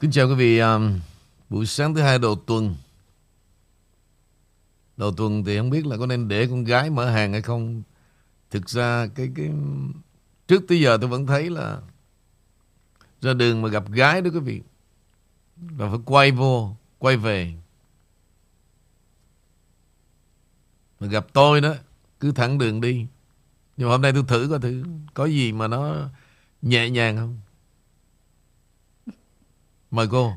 Kính chào quý vị, um, buổi sáng thứ hai đầu tuần. Đầu tuần thì không biết là có nên để con gái mở hàng hay không. Thực ra cái cái trước tới giờ tôi vẫn thấy là ra đường mà gặp gái đó quý vị là phải quay vô, quay về. Mà gặp tôi đó, cứ thẳng đường đi. Nhưng mà hôm nay tôi thử coi thử có gì mà nó nhẹ nhàng không. Mời cô.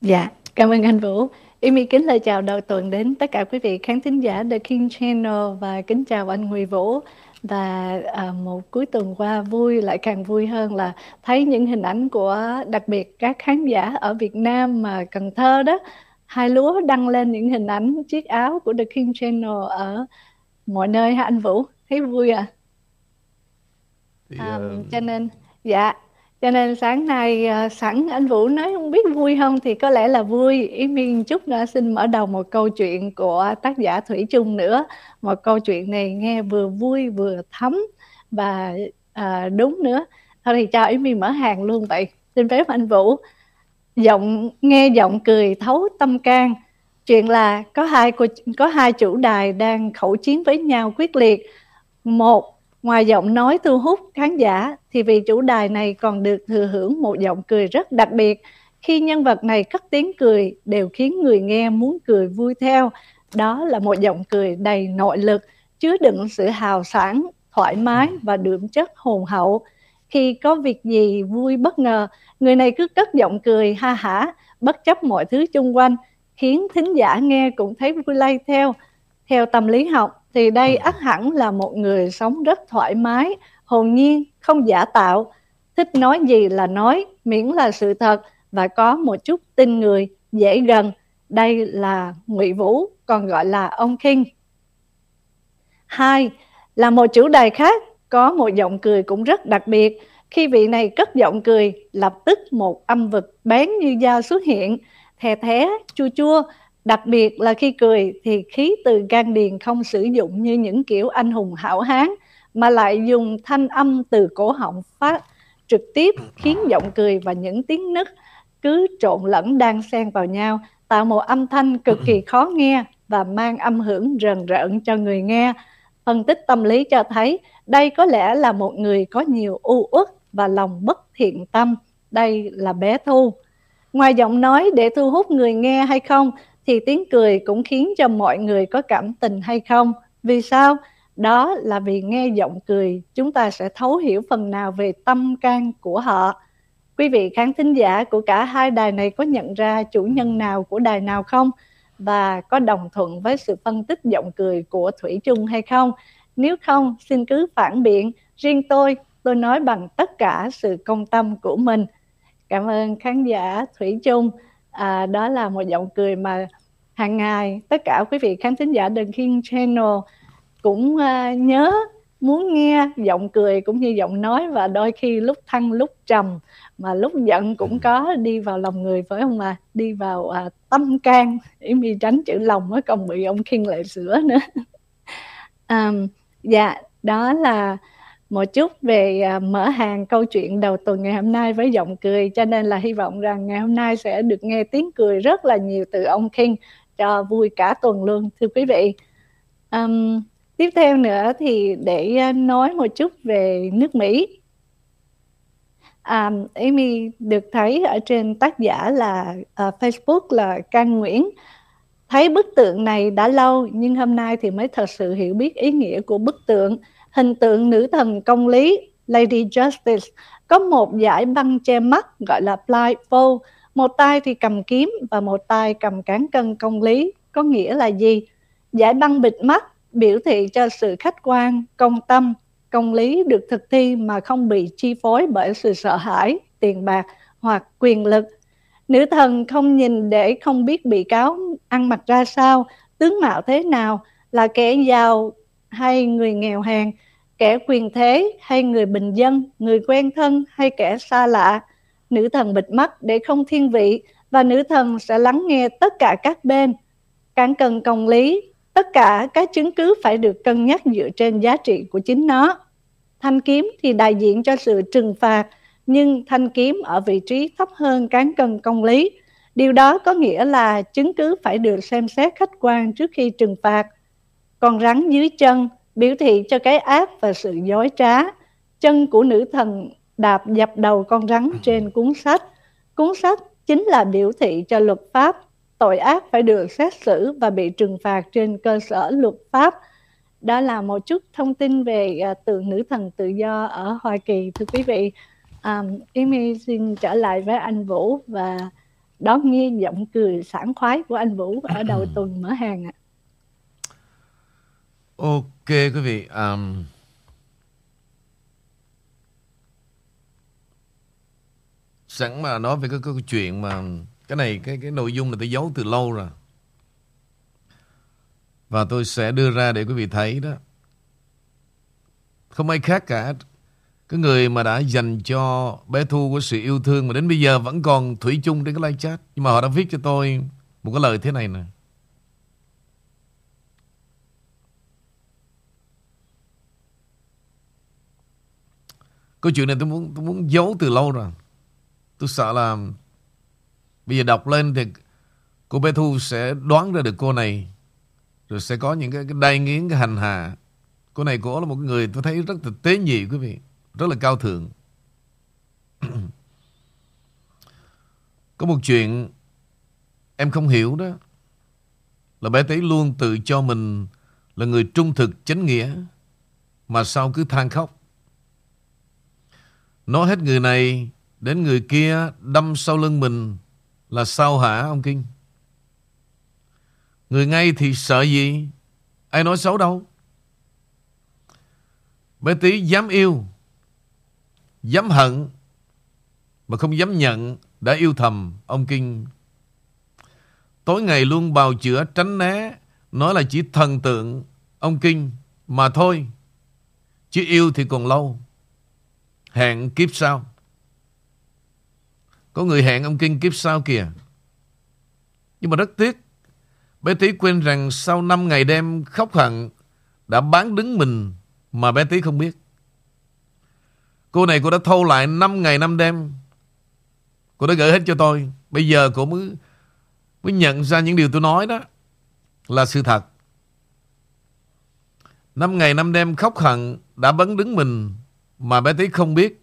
Dạ, cảm ơn anh Vũ. Amy kính lời chào đầu tuần đến tất cả quý vị khán thính giả The King Channel và kính chào anh Nguyễn Vũ. Và à, một cuối tuần qua vui lại càng vui hơn là thấy những hình ảnh của đặc biệt các khán giả ở Việt Nam mà Cần Thơ đó. Hai lúa đăng lên những hình ảnh chiếc áo của The King Channel ở mọi nơi ha anh Vũ. Thấy vui à? Thì, uh... à, cho nên dạ cho nên sáng nay ờ, sẵn anh Vũ nói không biết vui không thì có lẽ là vui. Ý Miên chút nữa ờ, xin mở đầu một câu chuyện của tác giả Thủy Trung nữa. Một câu chuyện này nghe vừa vui vừa thấm và à, đúng nữa. Thôi thì cho Ý Miên mở hàng luôn vậy. Xin phép anh Vũ. Giọng nghe giọng cười thấu tâm can. Chuyện là có hai có hai chủ đài đang khẩu chiến với nhau quyết liệt. Một Ngoài giọng nói thu hút khán giả thì vị chủ đài này còn được thừa hưởng một giọng cười rất đặc biệt. Khi nhân vật này cất tiếng cười đều khiến người nghe muốn cười vui theo. Đó là một giọng cười đầy nội lực, chứa đựng sự hào sảng, thoải mái và đượm chất hồn hậu. Khi có việc gì vui bất ngờ, người này cứ cất giọng cười ha hả, bất chấp mọi thứ xung quanh, khiến thính giả nghe cũng thấy vui lây theo. Theo tâm lý học, thì đây ắt hẳn là một người sống rất thoải mái, hồn nhiên, không giả tạo, thích nói gì là nói, miễn là sự thật và có một chút tin người, dễ gần. Đây là Ngụy Vũ, còn gọi là ông King. Hai là một chủ đề khác có một giọng cười cũng rất đặc biệt. Khi vị này cất giọng cười, lập tức một âm vực bén như dao xuất hiện, thè thé, chua chua, Đặc biệt là khi cười thì khí từ gan điền không sử dụng như những kiểu anh hùng hảo hán, mà lại dùng thanh âm từ cổ họng phát trực tiếp khiến giọng cười và những tiếng nứt cứ trộn lẫn đang xen vào nhau, tạo một âm thanh cực kỳ khó nghe và mang âm hưởng rần rợn cho người nghe. Phân tích tâm lý cho thấy, đây có lẽ là một người có nhiều u uất và lòng bất thiện tâm. Đây là bé Thu. Ngoài giọng nói để thu hút người nghe hay không thì tiếng cười cũng khiến cho mọi người có cảm tình hay không? Vì sao? Đó là vì nghe giọng cười, chúng ta sẽ thấu hiểu phần nào về tâm can của họ. Quý vị khán thính giả của cả hai đài này có nhận ra chủ nhân nào của đài nào không? Và có đồng thuận với sự phân tích giọng cười của Thủy Trung hay không? Nếu không, xin cứ phản biện. Riêng tôi, tôi nói bằng tất cả sự công tâm của mình. Cảm ơn khán giả Thủy Trung. À, đó là một giọng cười mà hàng ngày tất cả quý vị khán thính giả The King Channel cũng uh, nhớ muốn nghe giọng cười cũng như giọng nói và đôi khi lúc thăng lúc trầm mà lúc giận cũng ừ. có đi vào lòng người phải không mà đi vào uh, tâm can để mi tránh chữ lòng mới còn bị ông khiên lại sửa nữa. Um, dạ đó là một chút về uh, mở hàng câu chuyện đầu tuần ngày hôm nay với giọng cười. Cho nên là hy vọng rằng ngày hôm nay sẽ được nghe tiếng cười rất là nhiều từ ông King cho vui cả tuần luôn thưa quý vị. Um, tiếp theo nữa thì để à, nói một chút về nước Mỹ. Um, Amy được thấy ở trên tác giả là uh, Facebook là Can Nguyễn. Thấy bức tượng này đã lâu nhưng hôm nay thì mới thật sự hiểu biết ý nghĩa của bức tượng. Hình tượng nữ thần công lý Lady Justice có một giải băng che mắt gọi là blindfold một tay thì cầm kiếm và một tay cầm cán cân công lý, có nghĩa là gì? Giải băng bịt mắt, biểu thị cho sự khách quan, công tâm. Công lý được thực thi mà không bị chi phối bởi sự sợ hãi, tiền bạc hoặc quyền lực. Nữ thần không nhìn để không biết bị cáo ăn mặc ra sao, tướng mạo thế nào, là kẻ giàu hay người nghèo hèn, kẻ quyền thế hay người bình dân, người quen thân hay kẻ xa lạ nữ thần bịt mắt để không thiên vị và nữ thần sẽ lắng nghe tất cả các bên. Cán cân công lý, tất cả các chứng cứ phải được cân nhắc dựa trên giá trị của chính nó. Thanh kiếm thì đại diện cho sự trừng phạt, nhưng thanh kiếm ở vị trí thấp hơn cán cân công lý. Điều đó có nghĩa là chứng cứ phải được xem xét khách quan trước khi trừng phạt. Còn rắn dưới chân biểu thị cho cái ác và sự dối trá. Chân của nữ thần đạp dập đầu con rắn trên cuốn sách. Cuốn sách chính là biểu thị cho luật pháp. Tội ác phải được xét xử và bị trừng phạt trên cơ sở luật pháp. Đó là một chút thông tin về uh, tượng nữ thần tự do ở Hoa Kỳ, thưa quý vị. Um, Amy xin trở lại với anh Vũ và đón nghe giọng cười sảng khoái của anh Vũ ở đầu tuần mở hàng ạ. Ok quý vị, um, sẵn mà nói về cái, cái, cái chuyện mà cái này cái cái nội dung là tôi giấu từ lâu rồi. Và tôi sẽ đưa ra để quý vị thấy đó. Không ai khác cả. Cái người mà đã dành cho bé Thu của sự yêu thương mà đến bây giờ vẫn còn thủy chung trên cái live chat. Nhưng mà họ đã viết cho tôi một cái lời thế này nè. Câu chuyện này tôi muốn tôi muốn giấu từ lâu rồi. Tôi sợ là bây giờ đọc lên thì cô bé Thu sẽ đoán ra được cô này. Rồi sẽ có những cái, cái đai nghiến, cái hành hạ. Cô này cô là một người tôi thấy rất là tế nhị quý vị. Rất là cao thượng. có một chuyện em không hiểu đó. Là bé tý luôn tự cho mình là người trung thực, chánh nghĩa. Mà sao cứ than khóc. Nói hết người này đến người kia đâm sau lưng mình là sao hả ông Kinh? Người ngay thì sợ gì? Ai nói xấu đâu? Bé tí dám yêu, dám hận, mà không dám nhận đã yêu thầm ông Kinh. Tối ngày luôn bào chữa tránh né, nói là chỉ thần tượng ông Kinh mà thôi. Chứ yêu thì còn lâu. Hẹn kiếp sau. Có người hẹn ông Kinh kiếp sau kìa. Nhưng mà rất tiếc. Bé Tí quên rằng sau 5 ngày đêm khóc hận đã bán đứng mình mà bé Tí không biết. Cô này cô đã thâu lại 5 ngày 5 đêm. Cô đã gửi hết cho tôi. Bây giờ cô mới mới nhận ra những điều tôi nói đó là sự thật. Năm ngày năm đêm khóc hận đã bấn đứng mình mà bé Tí không biết.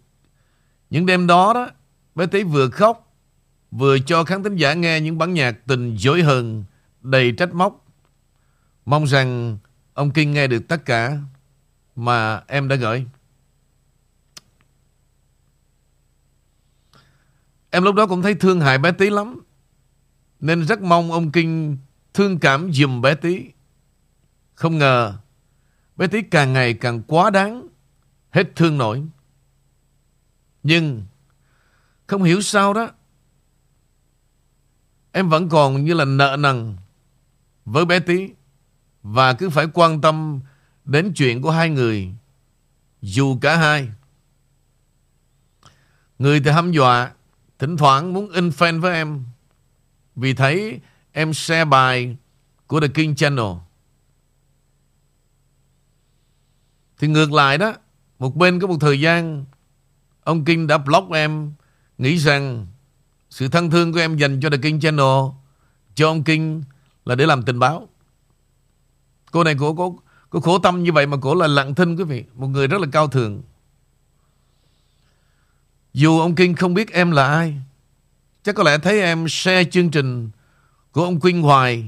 Những đêm đó đó, bé Tí vừa khóc, vừa cho khán thính giả nghe những bản nhạc tình dối hờn, đầy trách móc. Mong rằng ông Kinh nghe được tất cả mà em đã gửi. Em lúc đó cũng thấy thương hại bé Tí lắm. Nên rất mong ông Kinh thương cảm dùm bé Tí. Không ngờ bé Tí càng ngày càng quá đáng Hết thương nổi. Nhưng không hiểu sao đó. Em vẫn còn như là nợ nần với bé tí. Và cứ phải quan tâm đến chuyện của hai người. Dù cả hai. Người thì hăm dọa. Thỉnh thoảng muốn in fan với em. Vì thấy em share bài của The King Channel. Thì ngược lại đó, một bên có một thời gian, Ông King đã block em Nghĩ rằng Sự thân thương của em dành cho The King Channel, Cho ông Kinh Là để làm tình báo. Cô này cô có có khổ tâm như vậy Mà cổ là lặng thinh quý vị, Một người rất là cao thượng. Dù ông Kinh không biết em là ai, Chắc có lẽ thấy em share chương trình Của ông Quynh Hoài,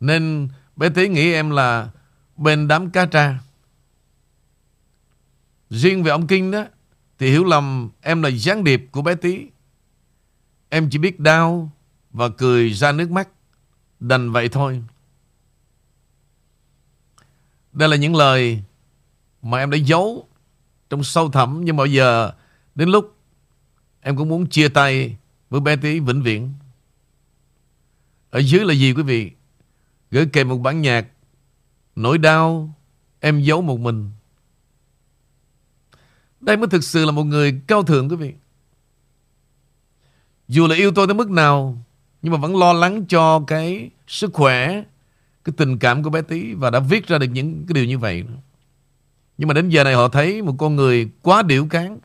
Nên bé Tí nghĩ em là Bên đám cá tra. Riêng về ông Kinh đó thì hiểu lầm em là gián điệp của bé Tí Em chỉ biết đau Và cười ra nước mắt. Đành vậy thôi. Đây là những lời Mà em đã giấu Trong sâu thẳm, Nhưng mà giờ Đến lúc Em cũng muốn chia tay Với bé Tí vĩnh viễn. Ở dưới là gì quý vị? Gửi kèm một bản nhạc Nỗi đau Em giấu một mình đây mới thực sự là một người cao thượng quý vị. Dù là yêu tôi tới mức nào, nhưng mà vẫn lo lắng cho cái sức khỏe, cái tình cảm của bé Tí và đã viết ra được những cái điều như vậy. Nhưng mà đến giờ này họ thấy một con người quá điểu cán.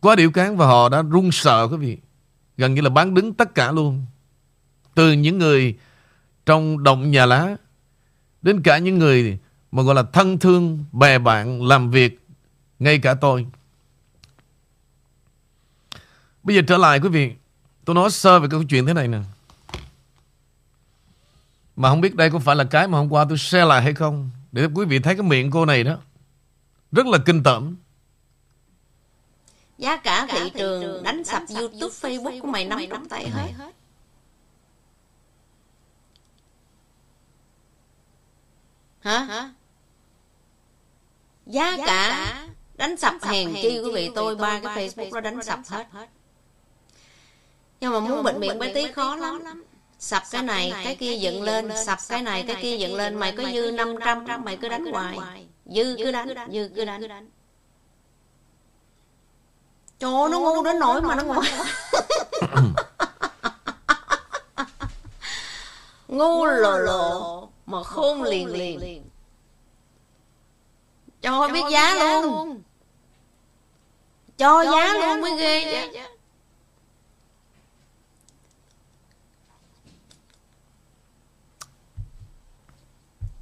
Quá điệu cán và họ đã run sợ quý vị. Gần như là bán đứng tất cả luôn. Từ những người trong động nhà lá đến cả những người mà gọi là thân thương, bè bạn, làm việc, ngay cả tôi. Bây giờ trở lại quý vị, tôi nói sơ về câu chuyện thế này nè. Mà không biết đây có phải là cái mà hôm qua tôi share lại hay không Để quý vị thấy cái miệng cô này đó Rất là kinh tởm Giá cả thị trường đánh sập YouTube, Facebook của mày nắm trong tay hết. Hả? Giá cả đánh sập hèn chi quý vị tôi ba cái Facebook đó đánh sập hết. Nhưng mà muốn bệnh miệng bé tí khó lắm. Sập cái này, cái kia dựng lên, sập cái này, cái kia dựng lên, mày có dư 500, mày cứ đánh hoài. Dư cứ đánh, dư cứ đánh. Trời ơi, nó ngu đến nỗi mà nó ngu Ngu lồ lồ Mà khôn liền liền Cho biết giá luôn. Cho giá luôn mới ghê chứ.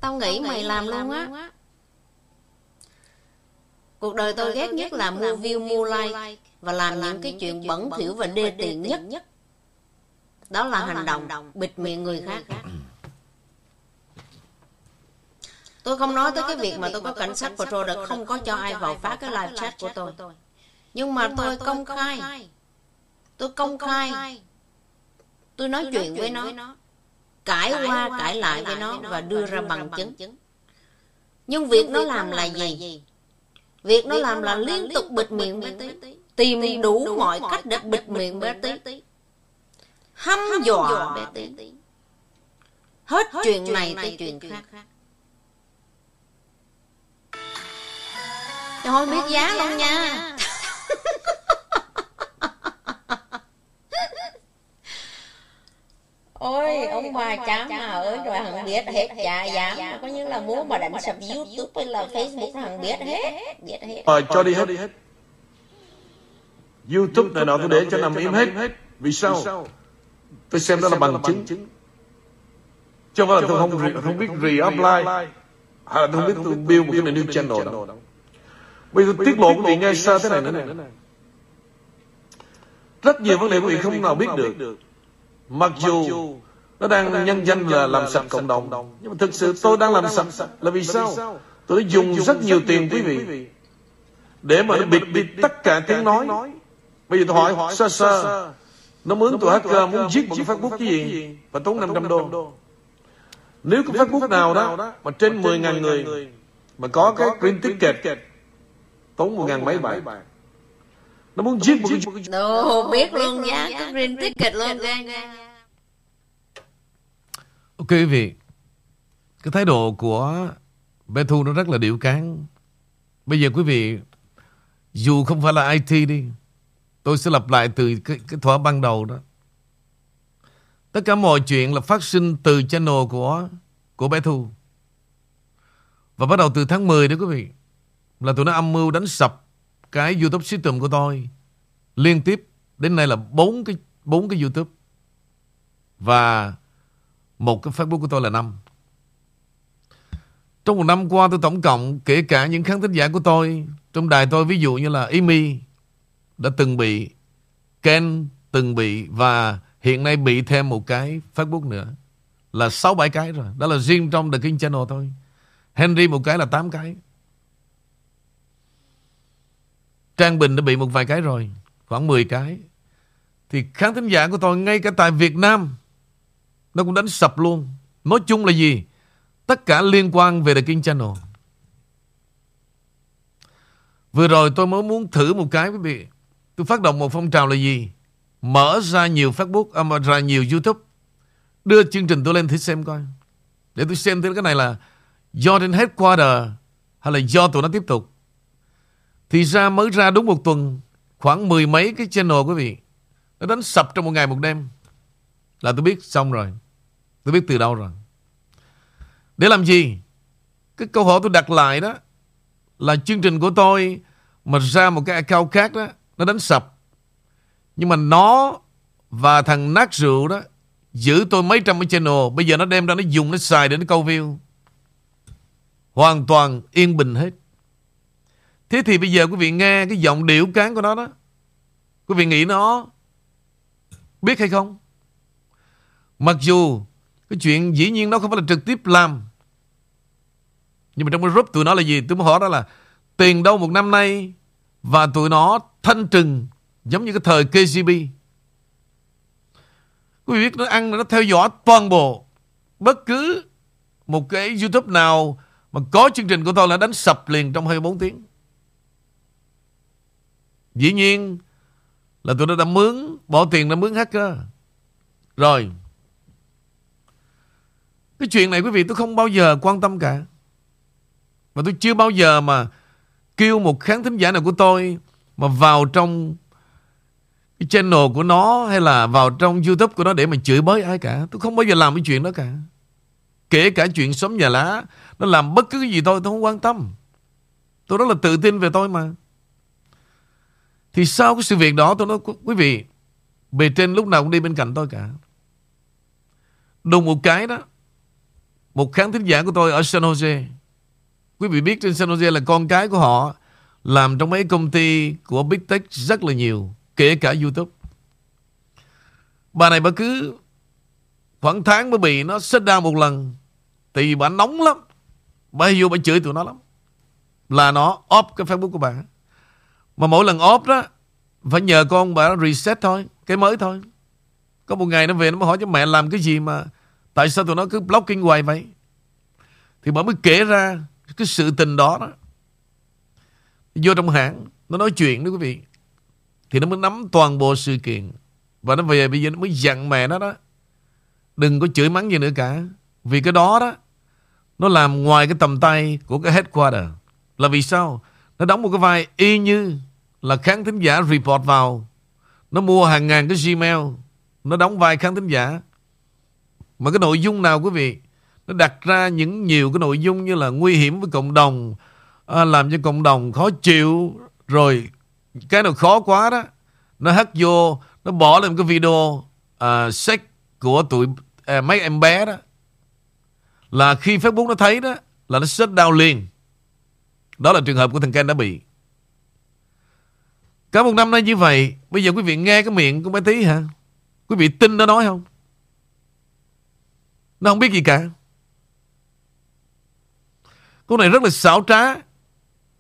Tao nghĩ mày làm luôn á. Cuộc đời tôi ghét nhất là mua view mua like và làm những cái chuyện bẩn thỉu và đê tiện nhất. Đó là hành động bịt miệng người khác. Tôi không nói tới cái việc mà tôi có cảnh sát Pro đã không có cho ai vào phá cái live chat của tôi. Nhưng mà tôi công khai. Tôi công khai. Tôi nói chuyện với nó. Cãi qua cãi lại với nó và đưa ra bằng chứng. Nhưng việc nó làm là gì? Việc nó làm là liên tục bịt miệng bé tí. Tìm đủ mọi cách để bịt miệng bé tí. Hăm dọa bé tí. Hết chuyện này tới chuyện khác. Cho không biết giá luôn nha. Ôi, ông bà chám mà ơi, rồi hằng biết hết dạ dạ Có như là muốn mà đánh sập Youtube hay là Facebook hằng biết hết, biết hết. Ờ, cho đi hết. Youtube này nọ tôi để cho nằm im hết. Vì sao? Tôi xem đó là bằng chứng. Chứ không phải là tôi không, không biết re-apply. Hay là tôi không biết tôi build một cái này new channel đâu. Bây giờ tiết lộ quý vị nghe sao thế này nữa nè. Rất nhiều vấn đề quý vị không nào biết được. Mặc dù nó đang nhân danh là làm sạch cộng đồng. Nhưng mà thực sự tôi đang làm sạch Là vì sao? Tôi đã dùng rất nhiều tiền quý vị. Để mà nó bịt bịt tất cả tiếng nói. Bây giờ tôi hỏi sơ sơ. Nó mướn tụi hacker muốn giết một cái Facebook cái gì? Và tốn 500 đô. Nếu có Facebook nào đó Mà trên 10.000 người Mà có cái green ticket Tốn 1 ngàn mấy bạc Nó muốn giết một cái Đồ biết luôn nha Cái green ticket luôn. nha Ok quý vị Cái thái độ của bé Thu nó rất là điệu cán. Bây giờ quý vị Dù không phải là IT đi Tôi sẽ lặp lại từ cái, cái thỏa ban đầu đó. Tất cả mọi chuyện là phát sinh từ channel của của bé Thu. Và bắt đầu từ tháng 10 đó quý vị là tụi nó âm mưu đánh sập Cái YouTube system của tôi. Liên tiếp, Đến nay là bốn cái bốn cái YouTube. Và một cái Facebook của tôi là năm. Trong một năm qua, tôi tổng cộng Kể cả những khán thính giả của tôi, Trong đài tôi ví dụ như là Amy Đã từng bị, Ken từng bị Và hiện nay bị thêm một cái Facebook nữa. Là 6-7 cái rồi. Đó là riêng trong The King Channel thôi. Henry một cái là 8 cái. Trang Bình đã bị một vài cái rồi Khoảng 10 cái. Thì khán thính giả của tôi Ngay cả tại Việt Nam nó cũng đánh sập luôn. Nói chung là gì? Tất cả liên quan về The King Channel. Vừa rồi tôi mới muốn thử một cái quý vị. Tôi phát động một phong trào là gì? Mở ra nhiều Facebook à, Mở ra nhiều YouTube. Đưa chương trình tôi lên thử xem coi. Để tôi xem thử cái này là Do trên headquarter Hay là do tụi nó tiếp tục. Thì ra mới ra đúng một tuần, Khoảng mười mấy cái channel quý vị. Nó đánh sập trong một ngày một đêm. Là tôi biết xong rồi. Tôi biết từ đâu rồi. Để làm gì? Cái câu hỏi tôi đặt lại đó là chương trình của tôi mà ra một cái account khác đó, Nó đánh sập. Nhưng mà nó Và thằng nát rượu đó Giữ tôi mấy trăm cái channel. Bây giờ nó đem ra, nó dùng, nó xài để nó câu view. Hoàn toàn yên bình hết. Thế thì bây giờ quý vị nghe cái giọng điệu cán của nó đó Quý vị nghĩ nó Biết hay không? Mặc dù Cái chuyện dĩ nhiên nó không phải là trực tiếp làm Nhưng mà trong cái group tụi nó là gì? Tôi muốn hỏi đó là Tiền đâu một năm nay Và tụi nó thanh trừng Giống như cái thời kgb, Quý vị biết nó ăn Nó theo dõi toàn bộ Bất cứ một cái YouTube nào Mà có chương trình của tôi là đánh sập liền trong 24 tiếng. Dĩ nhiên Là tụi nó đã mướn, Bỏ tiền đã mướn hacker. Rồi, Cái chuyện này quý vị, tôi không bao giờ quan tâm cả. Và tôi chưa bao giờ mà Kêu một khán thính giả nào của tôi Mà vào trong Cái channel của nó Hay là vào trong youtube của nó Để mà chửi bới ai cả. Tôi không bao giờ làm cái chuyện đó cả. Kể cả chuyện xóm nhà lá, Nó làm bất cứ cái gì tôi tôi không quan tâm. Tôi rất là tự tin về tôi mà. Thì sau cái sự việc đó, tôi nói, quý vị, Bề trên lúc nào cũng đi bên cạnh tôi cả. Đùng một cái đó, Một khán thính giả của tôi ở San Jose. Quý vị biết trên San Jose là con cái của họ Làm trong mấy công ty của Big Tech rất là nhiều, Kể cả YouTube. Bà này bà cứ Khoảng tháng mới bị nó sit down một lần Thì bà nóng lắm. Bà vô bà chửi tụi nó lắm. Là nó off cái Facebook của bà. Mà mỗi lần off đó, Phải nhờ con bà reset thôi, Cái mới thôi. Có một ngày nó về, nó mới hỏi cho mẹ làm cái gì mà Tại sao tụi nó cứ blocking hoài vậy? Thì bà mới kể ra Cái sự tình đó đó. Vô trong hãng, Nó nói chuyện đó quý vị. Thì nó mới nắm toàn bộ sự kiện. Và nó về, bây giờ nó mới dặn mẹ nó đó, Đừng có chửi mắng gì nữa cả. Vì cái đó đó, Nó làm ngoài cái tầm tay của cái headquarter. Là vì sao? Nó đóng một cái vai y như Là khán thính giả report vào. Nó mua hàng ngàn cái Gmail. Nó đóng vai khán thính giả. Mà cái nội dung nào quý vị? Nó đặt ra những nhiều cái nội dung Như là nguy hiểm với cộng đồng à, Làm cho cộng đồng khó chịu Rồi cái nào khó quá đó Nó hắt vô Nó bỏ lên cái video à, sex của tụi à, mấy em bé đó. Là khi Facebook nó thấy đó là nó shut down liền. Đó là trường hợp của thằng Ken đã bị. Cả một năm nay như vậy, bây giờ quý vị nghe cái miệng của bé tí hả? Quý vị tin nó nói không? Nó không biết gì cả. Câu này rất là xảo trá.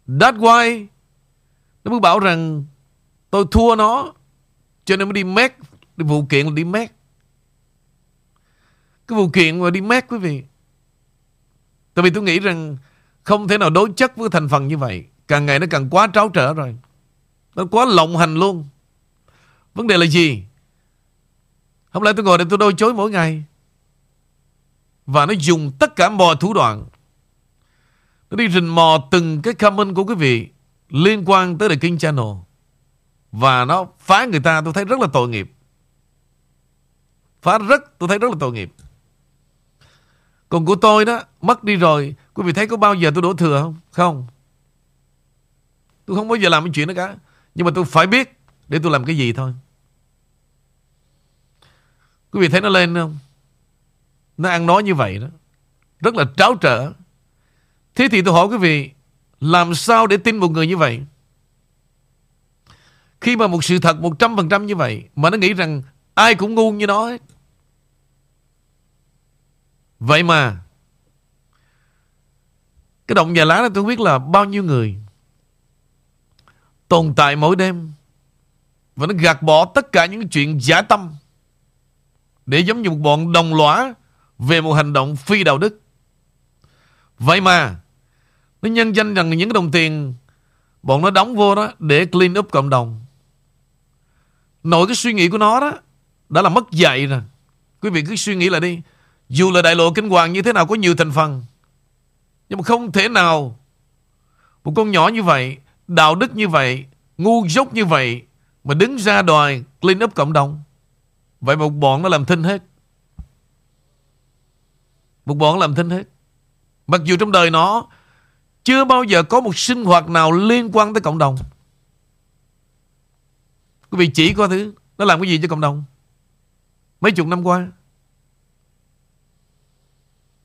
That's why nó mới bảo rằng tôi thua nó cho nên mới đi mét đi vụ kiện là đi mét cái vụ kiện mà đi mét quý vị Tại vì tôi nghĩ rằng không thể nào đối chất với thành phần như vậy. Càng ngày nó càng quá tráo trở rồi. Nó quá lộng hành luôn. Vấn đề là gì? Không lẽ tôi ngồi đây tôi đôi chối mỗi ngày. Và nó dùng tất cả mọi thủ đoạn. Nó đi rình mò từng cái comment của quý vị Liên quan tới The King Channel. Và nó phá người ta, tôi thấy rất là tội nghiệp. Phá rất, tôi thấy rất là tội nghiệp. Còn của tôi đó, Mất đi rồi. Quý vị thấy có bao giờ tôi đổ thừa không? Không. Tôi không bao giờ làm cái chuyện đó cả. Nhưng mà tôi phải biết Để tôi làm cái gì thôi. Quý vị thấy nó lên không? Nó ăn nói như vậy đó. Rất là tráo trở. Thế thì tôi hỏi quý vị, Làm sao để tin một người như vậy? Khi mà một sự thật 100% như vậy, Mà nó nghĩ rằng Ai cũng ngu như nó hết. Vậy mà cái động nhà lá này tôi biết là bao nhiêu người. Tồn tại mỗi đêm. Và nó gạt bỏ tất cả những chuyện giả tâm. Để giống như một bọn đồng lõa Về một hành động phi đạo đức. Vậy mà, Nó nhân danh rằng những cái đồng tiền, Bọn nó đóng vô đó Để clean up cộng đồng. Nội cái suy nghĩ của nó đó Đã là mất dạy rồi. Quý vị cứ suy nghĩ lại đi. Dù là đại lộ kinh hoàng như thế nào có nhiều thành phần nhưng mà không thể nào. Một con nhỏ như vậy, Đạo đức như vậy, Ngu dốt như vậy Mà đứng ra đòi clean up cộng đồng. Vậy một bọn nó làm thinh hết. Một bọn làm thinh hết. Mặc dù trong đời nó Chưa bao giờ có một sinh hoạt nào liên quan tới cộng đồng. Quý vị chỉ có thứ, Nó làm cái gì cho cộng đồng? Mấy chục năm qua.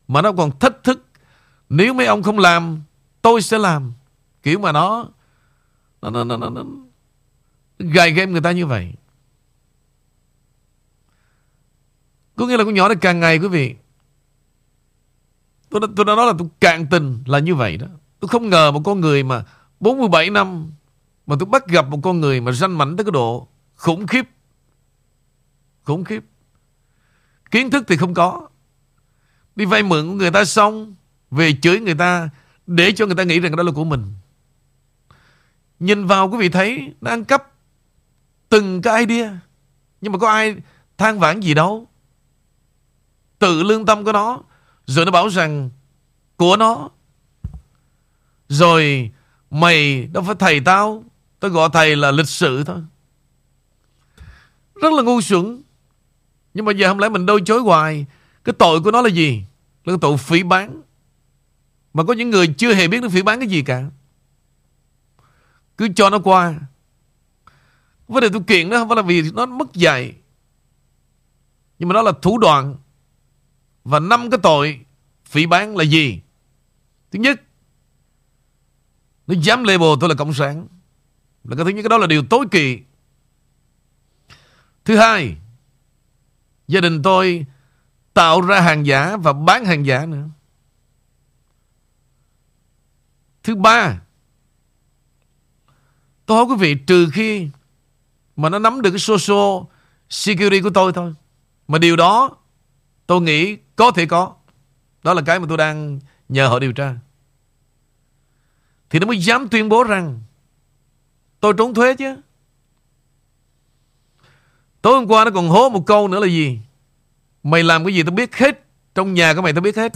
Mà nó còn thách thức nếu mấy ông không làm Tôi sẽ làm. Kiểu mà nó Nó, nó, nó, nó, nó gài game người ta như vậy. Có nghĩa là con nhỏ này càng ngày quý vị Tôi đã, tôi đã nói là tôi cạn tình là như vậy đó. Tôi không ngờ một con người mà 47 năm Mà tôi bắt gặp một con người mà ranh mảnh tới cái độ khủng khiếp. Khủng khiếp. Kiến thức thì không có. Đi vay mượn của người ta xong về chửi người ta, Để cho người ta nghĩ rằng đó là của mình. Nhìn vào, quý vị thấy, Nó ăn cắp Từng cái idea. Nhưng mà có ai than vãn gì đâu. Tự lương tâm của nó, Rồi nó bảo rằng, Của nó. Rồi, Mày, đâu phải thầy tao Tao gọi thầy là lịch sự thôi. Rất là ngu xuẩn. Nhưng mà giờ không lẽ mình đôi chối hoài, Cái tội của nó là gì? Là cái tội phỉ bán mà có những người chưa hề biết nó phỉ bán cái gì cả. Cứ cho nó qua. Vấn đề tôi kiện đó không phải là vì nó mất dạy. Nhưng mà nó là thủ đoạn. Và năm cái tội Phỉ bán là gì? Thứ nhất, Nó dám label tôi là cộng sản. Là cái thứ nhất, cái đó là điều tối kỵ. Thứ hai, Gia đình tôi Tạo ra hàng giả và bán hàng giả nữa. Thứ ba Tôi hỏi quý vị, trừ khi mà nó nắm được cái social security của tôi thôi. Mà điều đó tôi nghĩ có thể có. Đó là cái mà tôi đang nhờ họ điều tra. Thì nó mới dám tuyên bố rằng tôi trốn thuế chứ. Tối hôm qua nó còn hố một câu nữa là gì? Mày làm cái gì tôi biết hết. Trong nhà của mày tôi biết hết.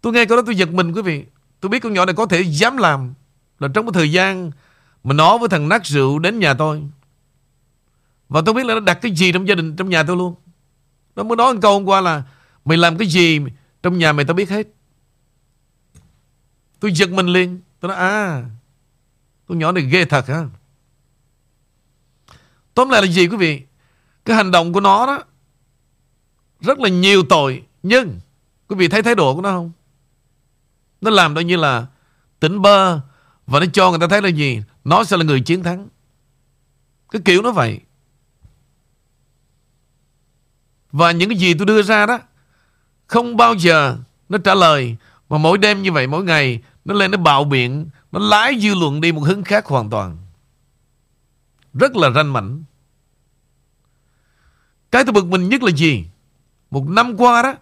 Tôi nghe câu đó tôi giật mình, quý vị. Tôi biết con nhỏ này có thể dám làm. Là trong cái thời gian mà nó với thằng nát rượu đến nhà tôi. Và tôi biết là nó đặt cái gì trong gia đình, Trong nhà tôi luôn. Nó mới nói một câu hôm qua là, Mày làm cái gì trong nhà mày tao biết hết. Tôi giật mình liền. Tôi nói à Con nhỏ này ghê thật ha Tóm lại là gì quý vị? Cái hành động của nó đó, Rất là nhiều tội. Nhưng, Quý vị thấy thái độ của nó không? Nó làm đó như là Tỉnh bơ Và nó cho người ta thấy là gì? Nó sẽ là người chiến thắng. Cái kiểu nó vậy. Và những cái gì tôi đưa ra đó, Không bao giờ nó trả lời. Mà mỗi đêm như vậy, mỗi ngày, Nó lên, nó bạo biện, Nó lái dư luận đi một hướng khác hoàn toàn. Rất là ranh mảnh. Cái tôi bực mình nhất là gì? Một năm qua đó,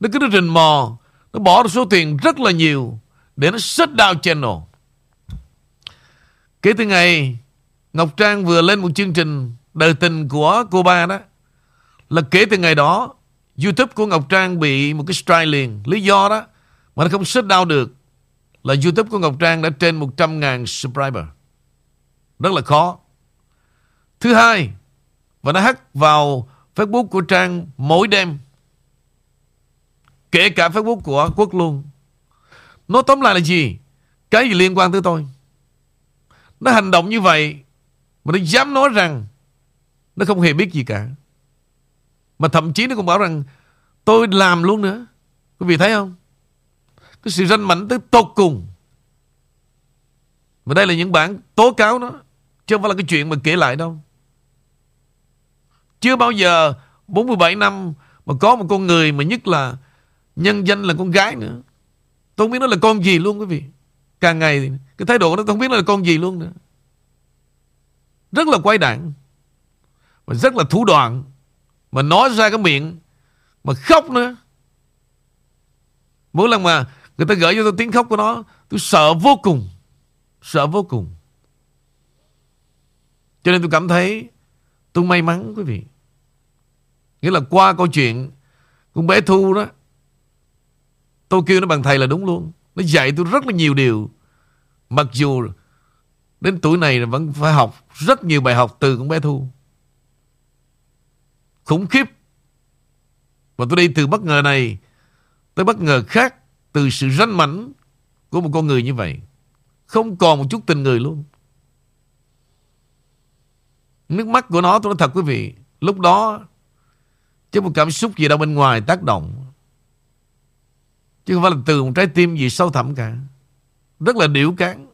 Nó cứ nó rình mò nó bỏ được số tiền rất là nhiều Để nó shut down channel Kể từ ngày Ngọc Trang vừa lên một chương trình Đời tình của cô ba đó là kể từ ngày đó YouTube của Ngọc Trang bị một cái strike liền. Lý do đó mà nó không shut down được là YouTube của Ngọc Trang đã trên 100.000 subscriber. Rất là khó. Thứ hai, và nó hack vào Facebook của Trang mỗi đêm. Kể cả Facebook của Quốc luôn. Nó tóm lại là gì? Cái gì liên quan tới tôi? Nó hành động như vậy mà nó dám nói rằng nó không hề biết gì cả. Mà thậm chí nó còn bảo rằng Tôi làm luôn nữa Quý vị thấy không Cái sự ranh mảnh tới tột cùng Và đây là những bản tố cáo đó, Chứ không phải là cái chuyện mà kể lại đâu Chưa bao giờ 47 năm Mà có một con người mà nhất là Nhân danh là con gái nữa. Tôi không biết nó là con gì luôn, quý vị. Càng ngày Cái thái độ của nó, tôi không biết nó là con gì luôn nữa. Rất là quay đạn Và rất là thủ đoạn mà nói ra cái miệng Mà khóc nữa. Mỗi lần mà người ta gửi cho tôi tiếng khóc của nó, Tôi sợ vô cùng, Sợ vô cùng. Cho nên tôi cảm thấy Tôi may mắn, quý vị. Nghĩa là qua câu chuyện Con bé Thu đó Tôi kêu nó bằng thầy là đúng luôn Nó dạy tôi rất là nhiều điều Mặc dù Đến tuổi này vẫn phải học Rất nhiều bài học từ con bé Thu khủng khiếp. Và tôi đi từ bất ngờ này tới bất ngờ khác từ sự ranh mảnh của một con người như vậy. Không còn một chút tình người luôn. Nước mắt của nó tôi nói thật quý vị, Lúc đó, Chứ một cảm xúc gì đâu bên ngoài tác động Chứ không phải là từ một trái tim gì sâu thẳm cả. Rất là điệu cán.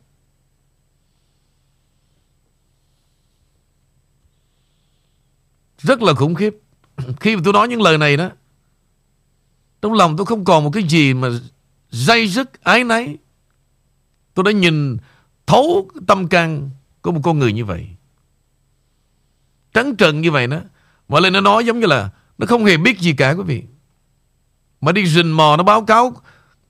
Rất là khủng khiếp. Khi mà tôi nói những lời này đó, Trong lòng tôi không còn một cái gì mà Dây dứt ái náy. Tôi đã nhìn, thấu tâm can Của một con người như vậy. Trắng trần như vậy đó Mọi lời nó nói giống như là Nó không hề biết gì cả, quý vị. Mà đi rình mò nó báo cáo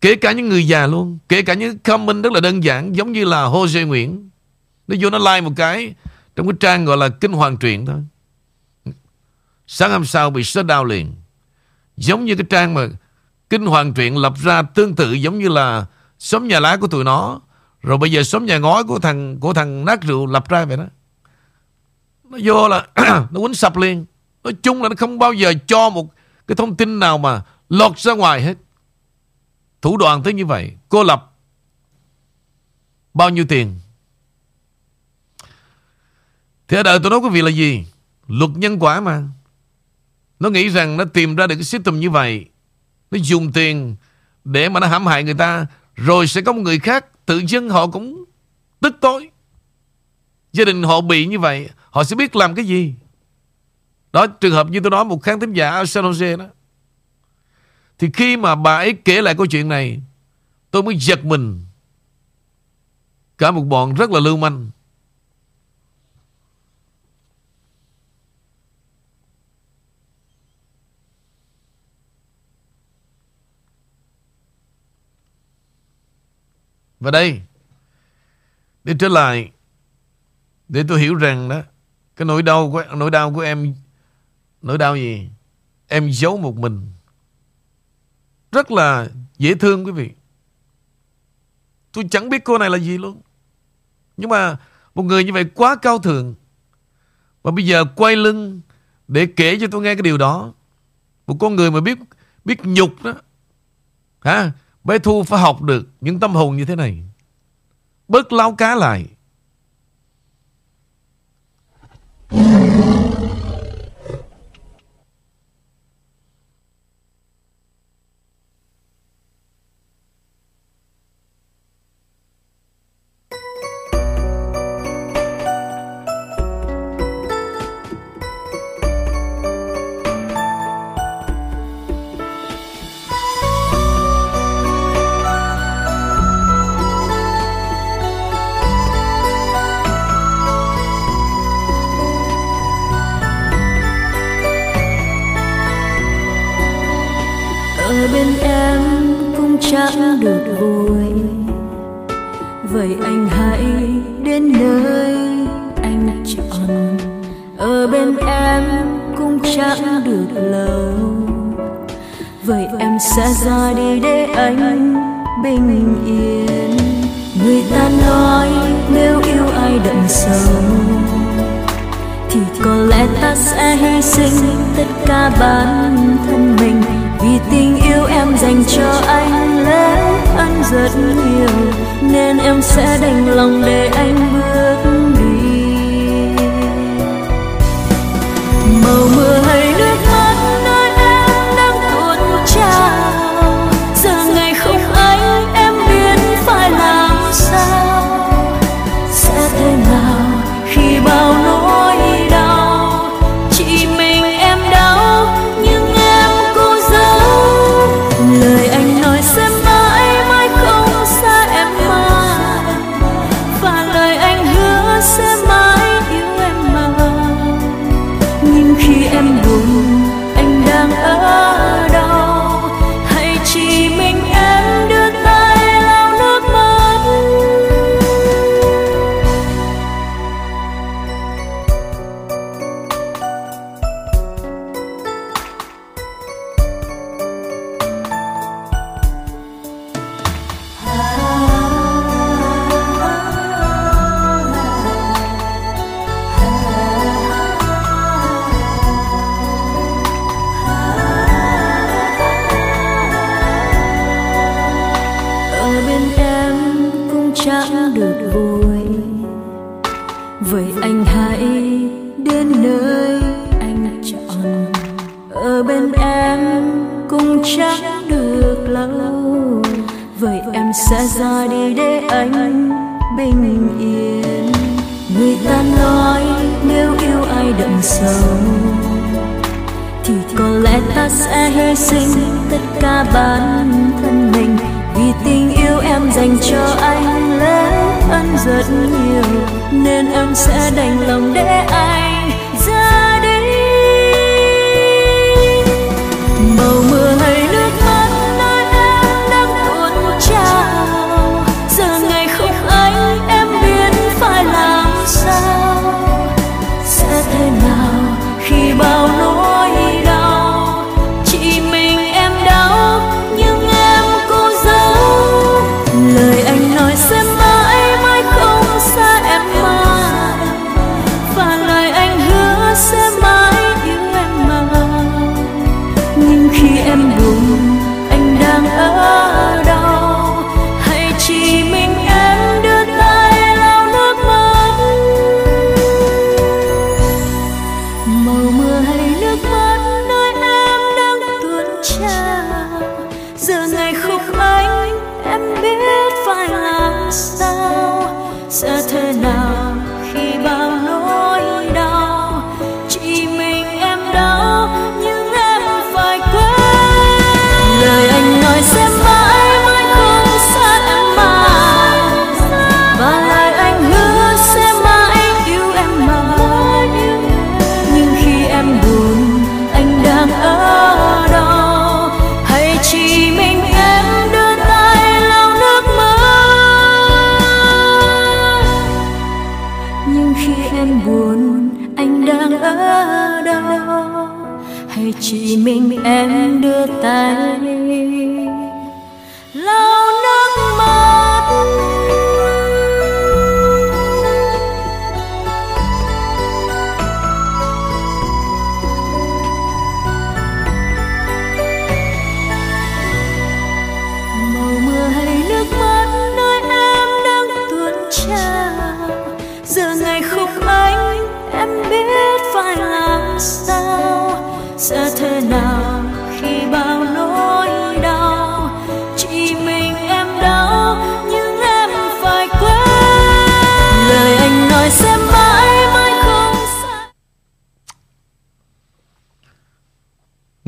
Kể cả những người già luôn, Kể cả những comment rất là đơn giản, Giống như là Jose Nguyễn. Nó vô nó like một cái Trong cái trang gọi là Kinh Hoàng Truyện thôi. Sáng hôm sau bị shut down liền. Giống như cái trang mà Kinh Hoàng Truyện lập ra tương tự giống như là Xóm nhà lá của tụi nó. Rồi bây giờ xóm nhà ngói của thằng của thằng nát rượu lập ra vậy đó. Nó vô là Nó quýnh sập liền. Nói chung là nó không bao giờ cho một Cái thông tin nào mà lọt ra ngoài hết. Thủ đoạn tới như vậy, Cô lập Bao nhiêu tiền? Thì ở đời tôi nói quý vị là gì? Luật nhân quả mà. Nó nghĩ rằng nó tìm ra được cái system như vậy, Nó dùng tiền Để mà nó hãm hại người ta, Rồi sẽ có một người khác, Tự dưng họ cũng tức tối. Gia đình họ bị như vậy, Họ sẽ biết làm cái gì? Đó, trường hợp như tôi nói, Một kháng thính giả ở San Jose đó thì khi mà bà ấy kể lại câu chuyện này, Tôi mới giật mình. Cả một bọn rất là lưu manh. Và đây, Để trở lại, Để tôi hiểu rằng đó, Cái nỗi đau của, nỗi đau của em, Nỗi đau gì? Em giấu một mình. Rất là dễ thương quý vị. Tôi chẳng biết cô này là gì luôn. Nhưng mà Một người như vậy quá cao thượng. Và bây giờ quay lưng Để kể cho tôi nghe cái điều đó. Một con người mà biết Biết nhục đó. Hả? Bé Thu phải học được những tâm hồn như thế này. Bớt lao cá lại. Anh hãy đến nơi anh chọn. Ở bên em cũng chẳng được lâu. Vậy em sẽ ra đi để anh bình yên. Người ta nói nếu yêu ai đậm sâu, thì có lẽ ta sẽ hy sinh tất cả bản thân mình. Vì tình yêu em dành cho anh lớn hơn rất nhiều nên em sẽ đành lòng để anh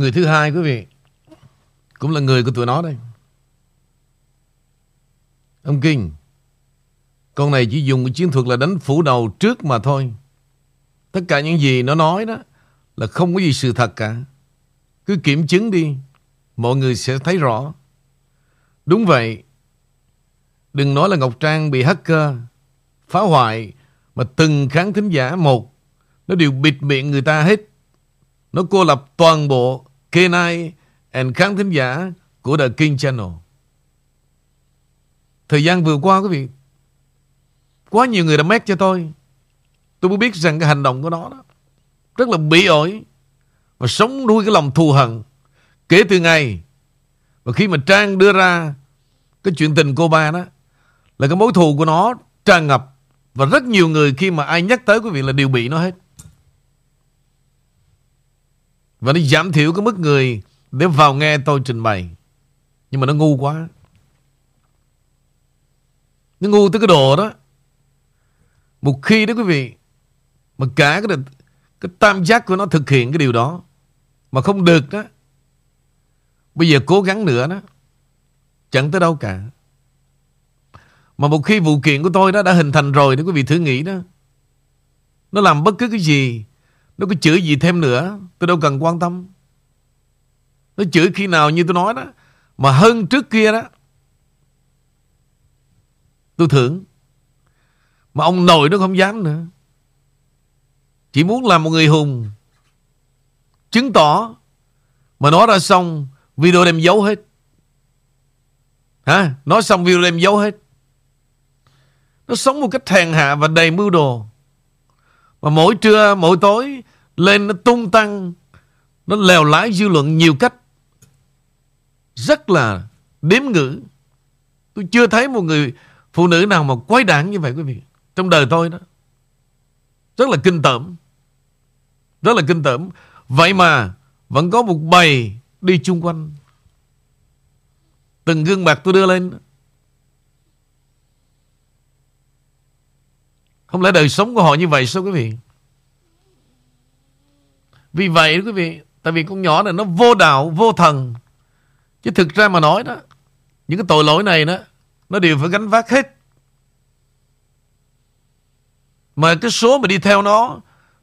Người thứ hai, quý vị, Cũng là người của tụi nó đây. Ông Kinh, Con này chỉ dùng cái chiến thuật là đánh phủ đầu trước mà thôi. Tất cả những gì nó nói đó Là không có gì sự thật cả. Cứ kiểm chứng đi, Mọi người sẽ thấy rõ. Đúng vậy, Đừng nói là Ngọc Trang bị hacker, Phá hoại, Mà từng khán thính giả một, Nó đều bịt miệng người ta hết. Nó cô lập toàn bộ K9 and khán thính giả của The King Channel. Thời gian vừa qua quý vị, quá nhiều người đã mét cho tôi. Tôi mới biết rằng cái hành động của nó đó rất là bị ổi và sống nuôi cái lòng thù hận. Kể từ ngày và khi mà Trang đưa ra cái chuyện tình cô ba đó là cái mối thù của nó tràn ngập và rất nhiều người khi mà ai nhắc tới quý vị là đều bị nó hết. Và nó giảm thiểu cái mức người để vào nghe tôi trình bày. Nhưng mà nó ngu quá. Nó ngu tới cái độ đó. Một khi đó quý vị, mà cả cái, cái tam giác của nó thực hiện cái điều đó, mà không được đó, bây giờ cố gắng nữa đó, chẳng tới đâu cả. Mà một khi vụ kiện của tôi đó đã hình thành rồi đó quý vị thử nghĩ đó. Nó làm bất cứ cái gì nó có chửi gì thêm nữa Tôi đâu cần quan tâm. Nó chửi khi nào như tôi nói đó Mà hơn trước kia đó Tôi thưởng. Mà ông nội nó không dám nữa. Chỉ muốn làm một người hùng Chứng tỏ Mà nói ra xong Video đem giấu hết. Hả? Nói xong video đem giấu hết. Nó sống một cách hèn hạ và đầy mưu đồ. Mà mỗi trưa, mỗi tối lên nó tung tăng, nó lèo lái dư luận nhiều cách. Rất là đếm ngữ. Tôi chưa thấy một người phụ nữ nào mà quái đản như vậy quý vị. Trong đời tôi đó. Rất là kinh tởm. Rất là kinh tởm. Vậy mà vẫn có một bầy đi chung quanh. Từng gương mặt tôi đưa lên. Không lẽ đời sống của họ như vậy sao quý vị? Vì vậy quý vị, tại vì con nhỏ này nó vô đạo, vô thần. Chứ thực ra mà nói đó, những cái tội lỗi này đó, nó đều phải gánh vác hết. Mà cái số mà đi theo nó,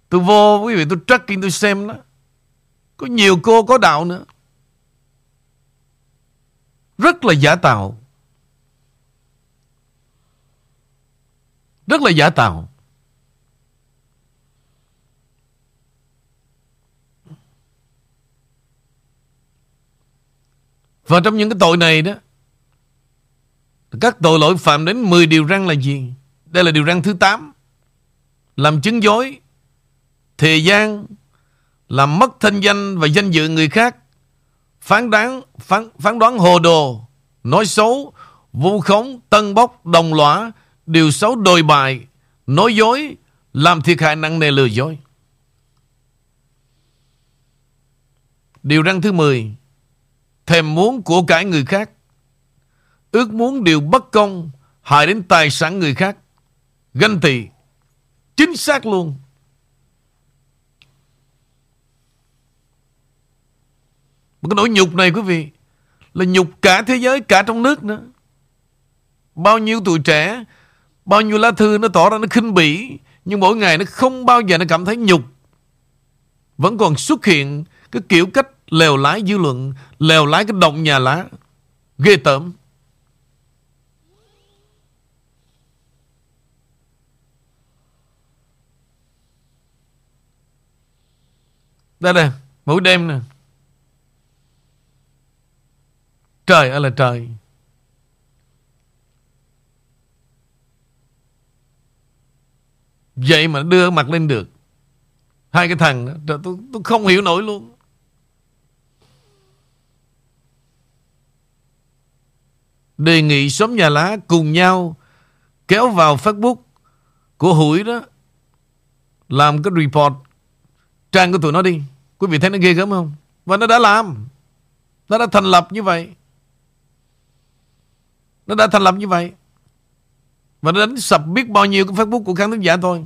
tôi vô quý vị tôi tracking tôi xem đó. Có nhiều cô có đạo nữa. Rất là giả tạo. Rất là giả tạo. Và trong những cái tội này đó Các tội lỗi phạm đến 10 điều răng là gì? Đây là điều răng thứ 8 Làm chứng dối Thời gian Làm mất thanh danh và danh dự người khác Phán đoán phán, phán đoán hồ đồ Nói xấu Vu khống, tân bốc, đồng lõa Điều xấu đồi bại Nói dối Làm thiệt hại nặng nề lừa dối. Điều răng thứ 10 thèm muốn của cải người khác, ước muốn điều bất công, hại đến tài sản người khác, ganh tị, chính xác luôn. Một cái nỗi nhục này quý vị là nhục cả thế giới, cả trong nước nữa. Bao nhiêu tuổi trẻ, bao nhiêu lá thư nó tỏ ra nó khinh bỉ, nhưng mỗi ngày nó không bao giờ nó cảm thấy nhục. Vẫn còn xuất hiện cái kiểu cách lèo lái dư luận, lèo lái cái động nhà lá. Ghê tởm. Đây nè, mỗi đêm nè. Trời ơi là trời. Vậy mà đưa mặt lên được. Hai cái thằng đó, tôi, tôi không hiểu nổi luôn. Đề nghị xóm nhà lá cùng nhau kéo vào Facebook của hủi đó, làm cái report trang của tụi nó đi. Quý vị thấy nó ghê gớm không? Và nó đã làm. Nó đã thành lập như vậy. Nó đã thành lập như vậy. Và nó đánh sập biết bao nhiêu cái Facebook của khán thính giả thôi.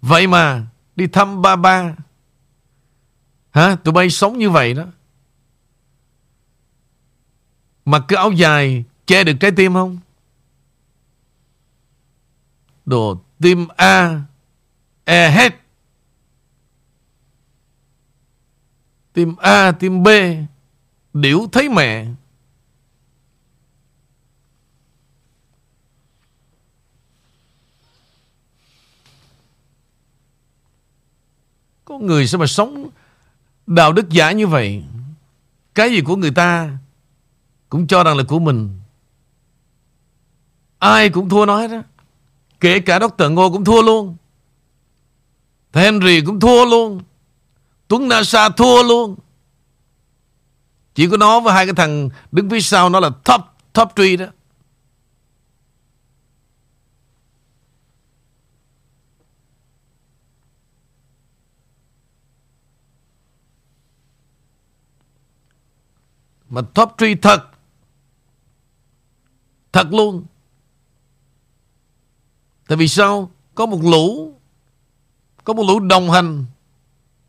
Vậy mà đi thăm ba ba. Hả? Tụi bay sống như vậy đó. Mặc cái áo dài che được trái tim không? Đồ tim A E hết. Tim A, tim B Điểu thấy mẹ. Có người sao mà sống Đạo đức giả như vậy? Cái gì của người ta? Cũng cho rằng là của mình. Ai cũng thua nói đó. Kể cả Dr. Ngô cũng thua luôn. Henry cũng thua luôn. Tuấn Nasa thua luôn. Chỉ có nó với hai cái thằng đứng phía sau nó là top top tree đó. Mà top tree thật Thật luôn. Tại vì sao? Có một lũ, Có một lũ đồng hành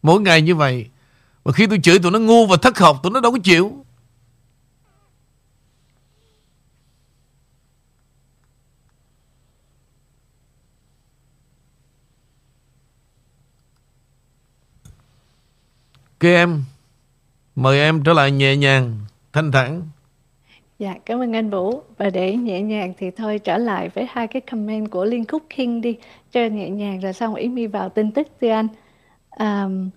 Mỗi ngày như vậy Và khi tôi chửi tụi nó ngu và thất học, Tụi nó đâu có chịu Ok em, Mời em trở lại nhẹ nhàng, Thanh thản Dạ, cảm ơn anh Vũ. Và để nhẹ nhàng thì thôi trở lại với hai cái comment của Liên khúc King đi. Cho nhẹ nhàng rồi xong ý mi vào tin tức thưa anh. Um,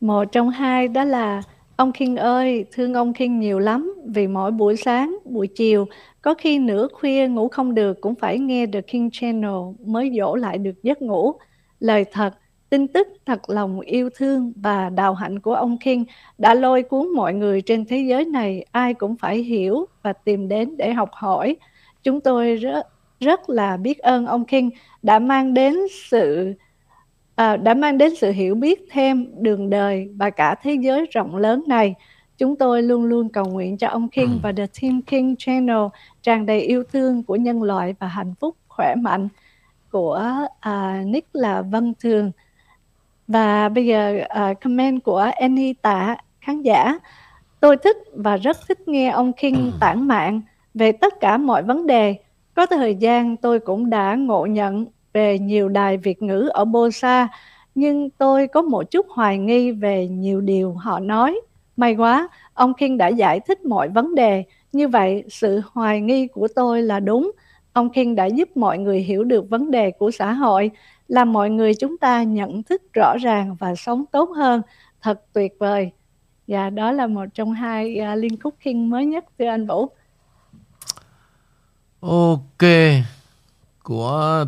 một trong hai đó là Ông King ơi, thương ông King nhiều lắm vì mỗi buổi sáng, buổi chiều, có khi nửa khuya ngủ không được cũng phải nghe The King Channel mới dỗ lại được giấc ngủ. Lời thật, tin tức thật lòng yêu thương và đào hạnh của ông King đã lôi cuốn mọi người trên thế giới này, ai cũng phải hiểu và tìm đến để học hỏi. Chúng tôi rất rất là biết ơn ông King đã mang đến sự à, đã mang đến sự hiểu biết thêm đường đời và cả thế giới rộng lớn này. Chúng tôi luôn luôn cầu nguyện cho ông King và The Team King Channel tràn đầy yêu thương của nhân loại và hạnh phúc khỏe mạnh của à, Nick là Vân Thường. Và bây giờ à, comment của Annie Tạ khán giả. Tôi thích và rất thích nghe ông King tản mạn về tất cả mọi vấn đề. Có thời gian tôi cũng đã ngộ nhận về nhiều đài Việt ngữ ở Bosa, nhưng tôi có một chút hoài nghi về nhiều điều họ nói. May quá, ông King đã giải thích mọi vấn đề. Như vậy, sự hoài nghi của tôi là đúng. Ông King đã giúp mọi người hiểu được vấn đề của xã hội, làm mọi người chúng ta nhận thức rõ ràng và sống tốt hơn. Thật tuyệt vời. Dạ, đó là một trong hai uh, liên khúc King mới nhất thưa anh Vũ. Ok. Của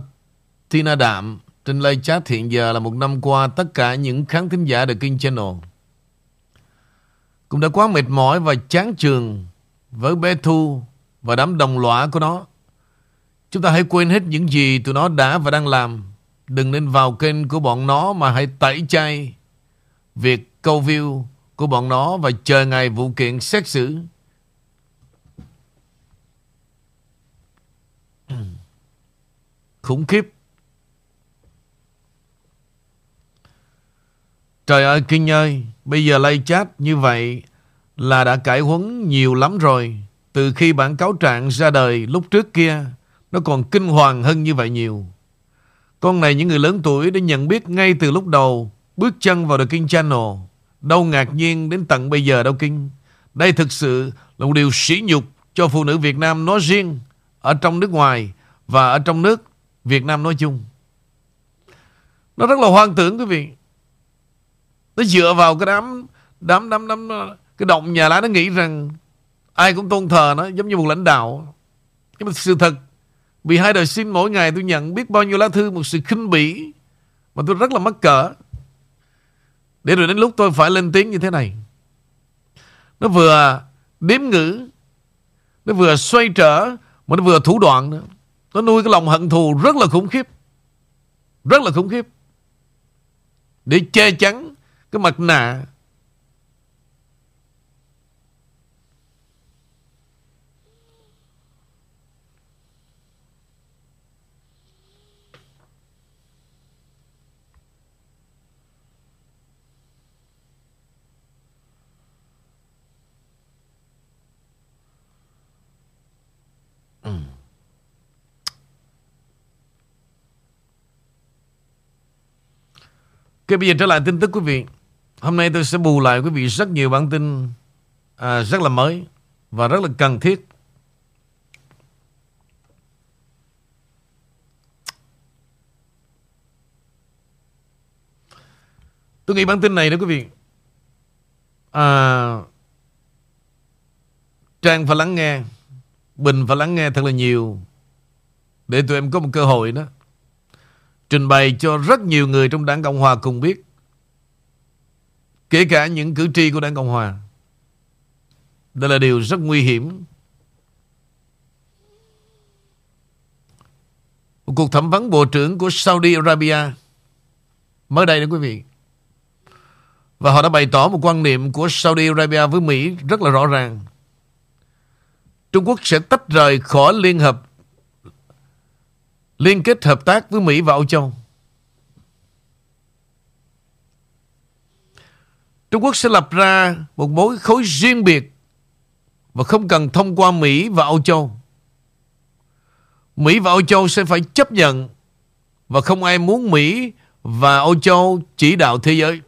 Tina Đạm trên live chat hiện giờ là một năm qua tất cả những khán thính giả The King Channel cũng đã quá mệt mỏi và chán trường với bé Thu và đám đồng lõa của nó. Chúng ta hãy quên hết những gì tụi nó đã và đang làm. Đừng nên vào kênh của bọn nó mà hãy tẩy chay việc câu view của bọn nó và chờ ngày vụ kiện xét xử. Khủng khiếp. Trời ơi Kinh ơi, bây giờ lay chat như vậy là đã cải huấn nhiều lắm rồi. Từ khi bản cáo trạng ra đời lúc trước kia, nó còn kinh hoàng hơn như vậy nhiều. Con này những người lớn tuổi đã nhận biết ngay từ lúc đầu bước chân vào The King Channel. Đâu ngạc nhiên đến tận bây giờ đâu Kinh. Đây thực sự là một điều sỉ nhục cho phụ nữ Việt Nam nói riêng, ở trong nước ngoài và ở trong nước Việt Nam nói chung. Nó rất là hoang tưởng quý vị. Nó dựa vào cái đám đám đám đám cái động nhà lá nó nghĩ rằng ai cũng tôn thờ nó giống như một lãnh đạo. Nhưng mà sự thật vì hai đời xin mỗi ngày tôi nhận biết bao nhiêu lá thư một sự khinh bỉ mà tôi rất là mắc cỡ. Để rồi đến lúc tôi phải lên tiếng như thế này. Nó vừa đếm ngữ, nó vừa xoay trở, mà nó vừa thủ đoạn nữa. Nó nuôi cái lòng hận thù rất là khủng khiếp. Rất là khủng khiếp. Để che chắn cái mặt nạ Ok bây giờ trở lại tin tức quý vị. Hôm nay tôi sẽ bù lại quý vị rất nhiều bản tin à, Rất là mới Và rất là cần thiết. Tôi nghĩ bản tin này đó quý vị à, Trang phải lắng nghe Bình phải lắng nghe thật là nhiều Để tụi em có một cơ hội đó trình bày cho rất nhiều người trong đảng Cộng Hòa cùng biết. Kể cả những cử tri của đảng Cộng Hòa. Đây là điều rất nguy hiểm. Một cuộc thẩm vấn bộ trưởng của Saudi Arabia mới đây đó quý vị. Và họ đã bày tỏ một quan niệm của Saudi Arabia với Mỹ rất là rõ ràng. Trung Quốc sẽ tách rời khỏi Liên Hợp liên kết hợp tác với Mỹ và Âu Châu. Trung Quốc sẽ lập ra một mối khối riêng biệt và không cần thông qua Mỹ và Âu Châu. Mỹ và Âu Châu sẽ phải chấp nhận và không ai muốn Mỹ và Âu Châu chỉ đạo thế giới.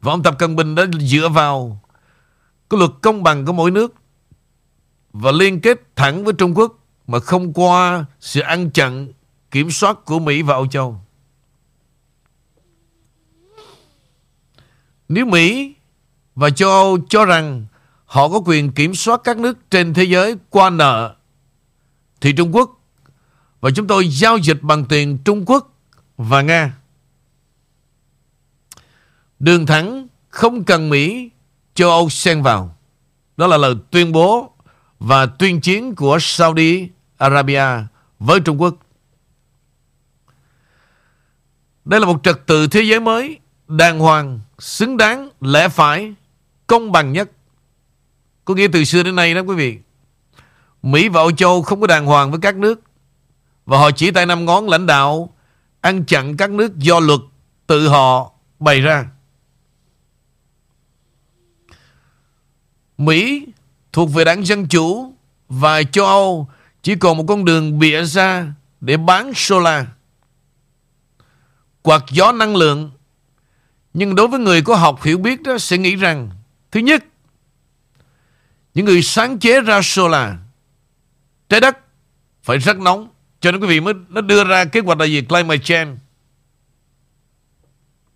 Và ông Tập Cận Bình đã dựa vào cái luật công bằng của mỗi nước và liên kết thẳng với Trung Quốc mà không qua sự ăn chặn, kiểm soát của Mỹ và Âu Châu. Nếu Mỹ và châu Âu cho rằng họ có quyền kiểm soát các nước trên thế giới qua nợ, thì Trung Quốc và chúng tôi giao dịch bằng tiền Trung Quốc và Nga. Đường thẳng không cần Mỹ, châu Âu xen vào. Đó là lời tuyên bố và tuyên chiến của Saudi Arabia với Trung Quốc. Đây là một trật tự thế giới mới, đàng hoàng, xứng đáng, lẽ phải, công bằng nhất. Có nghĩa từ xưa đến nay đó quý vị. Mỹ và Âu Châu không có đàng hoàng với các nước. Và họ chỉ tay năm ngón lãnh đạo ăn chặn các nước do luật tự họ bày ra. Mỹ thuộc về đảng Dân Chủ và châu Âu chỉ còn một con đường bịa ra để bán solar. Quạt gió năng lượng. Nhưng đối với người có học hiểu biết đó sẽ nghĩ rằng thứ nhất, những người sáng chế ra solar trái đất phải rất nóng cho nên quý vị mới nó đưa ra kế hoạch là gì climate change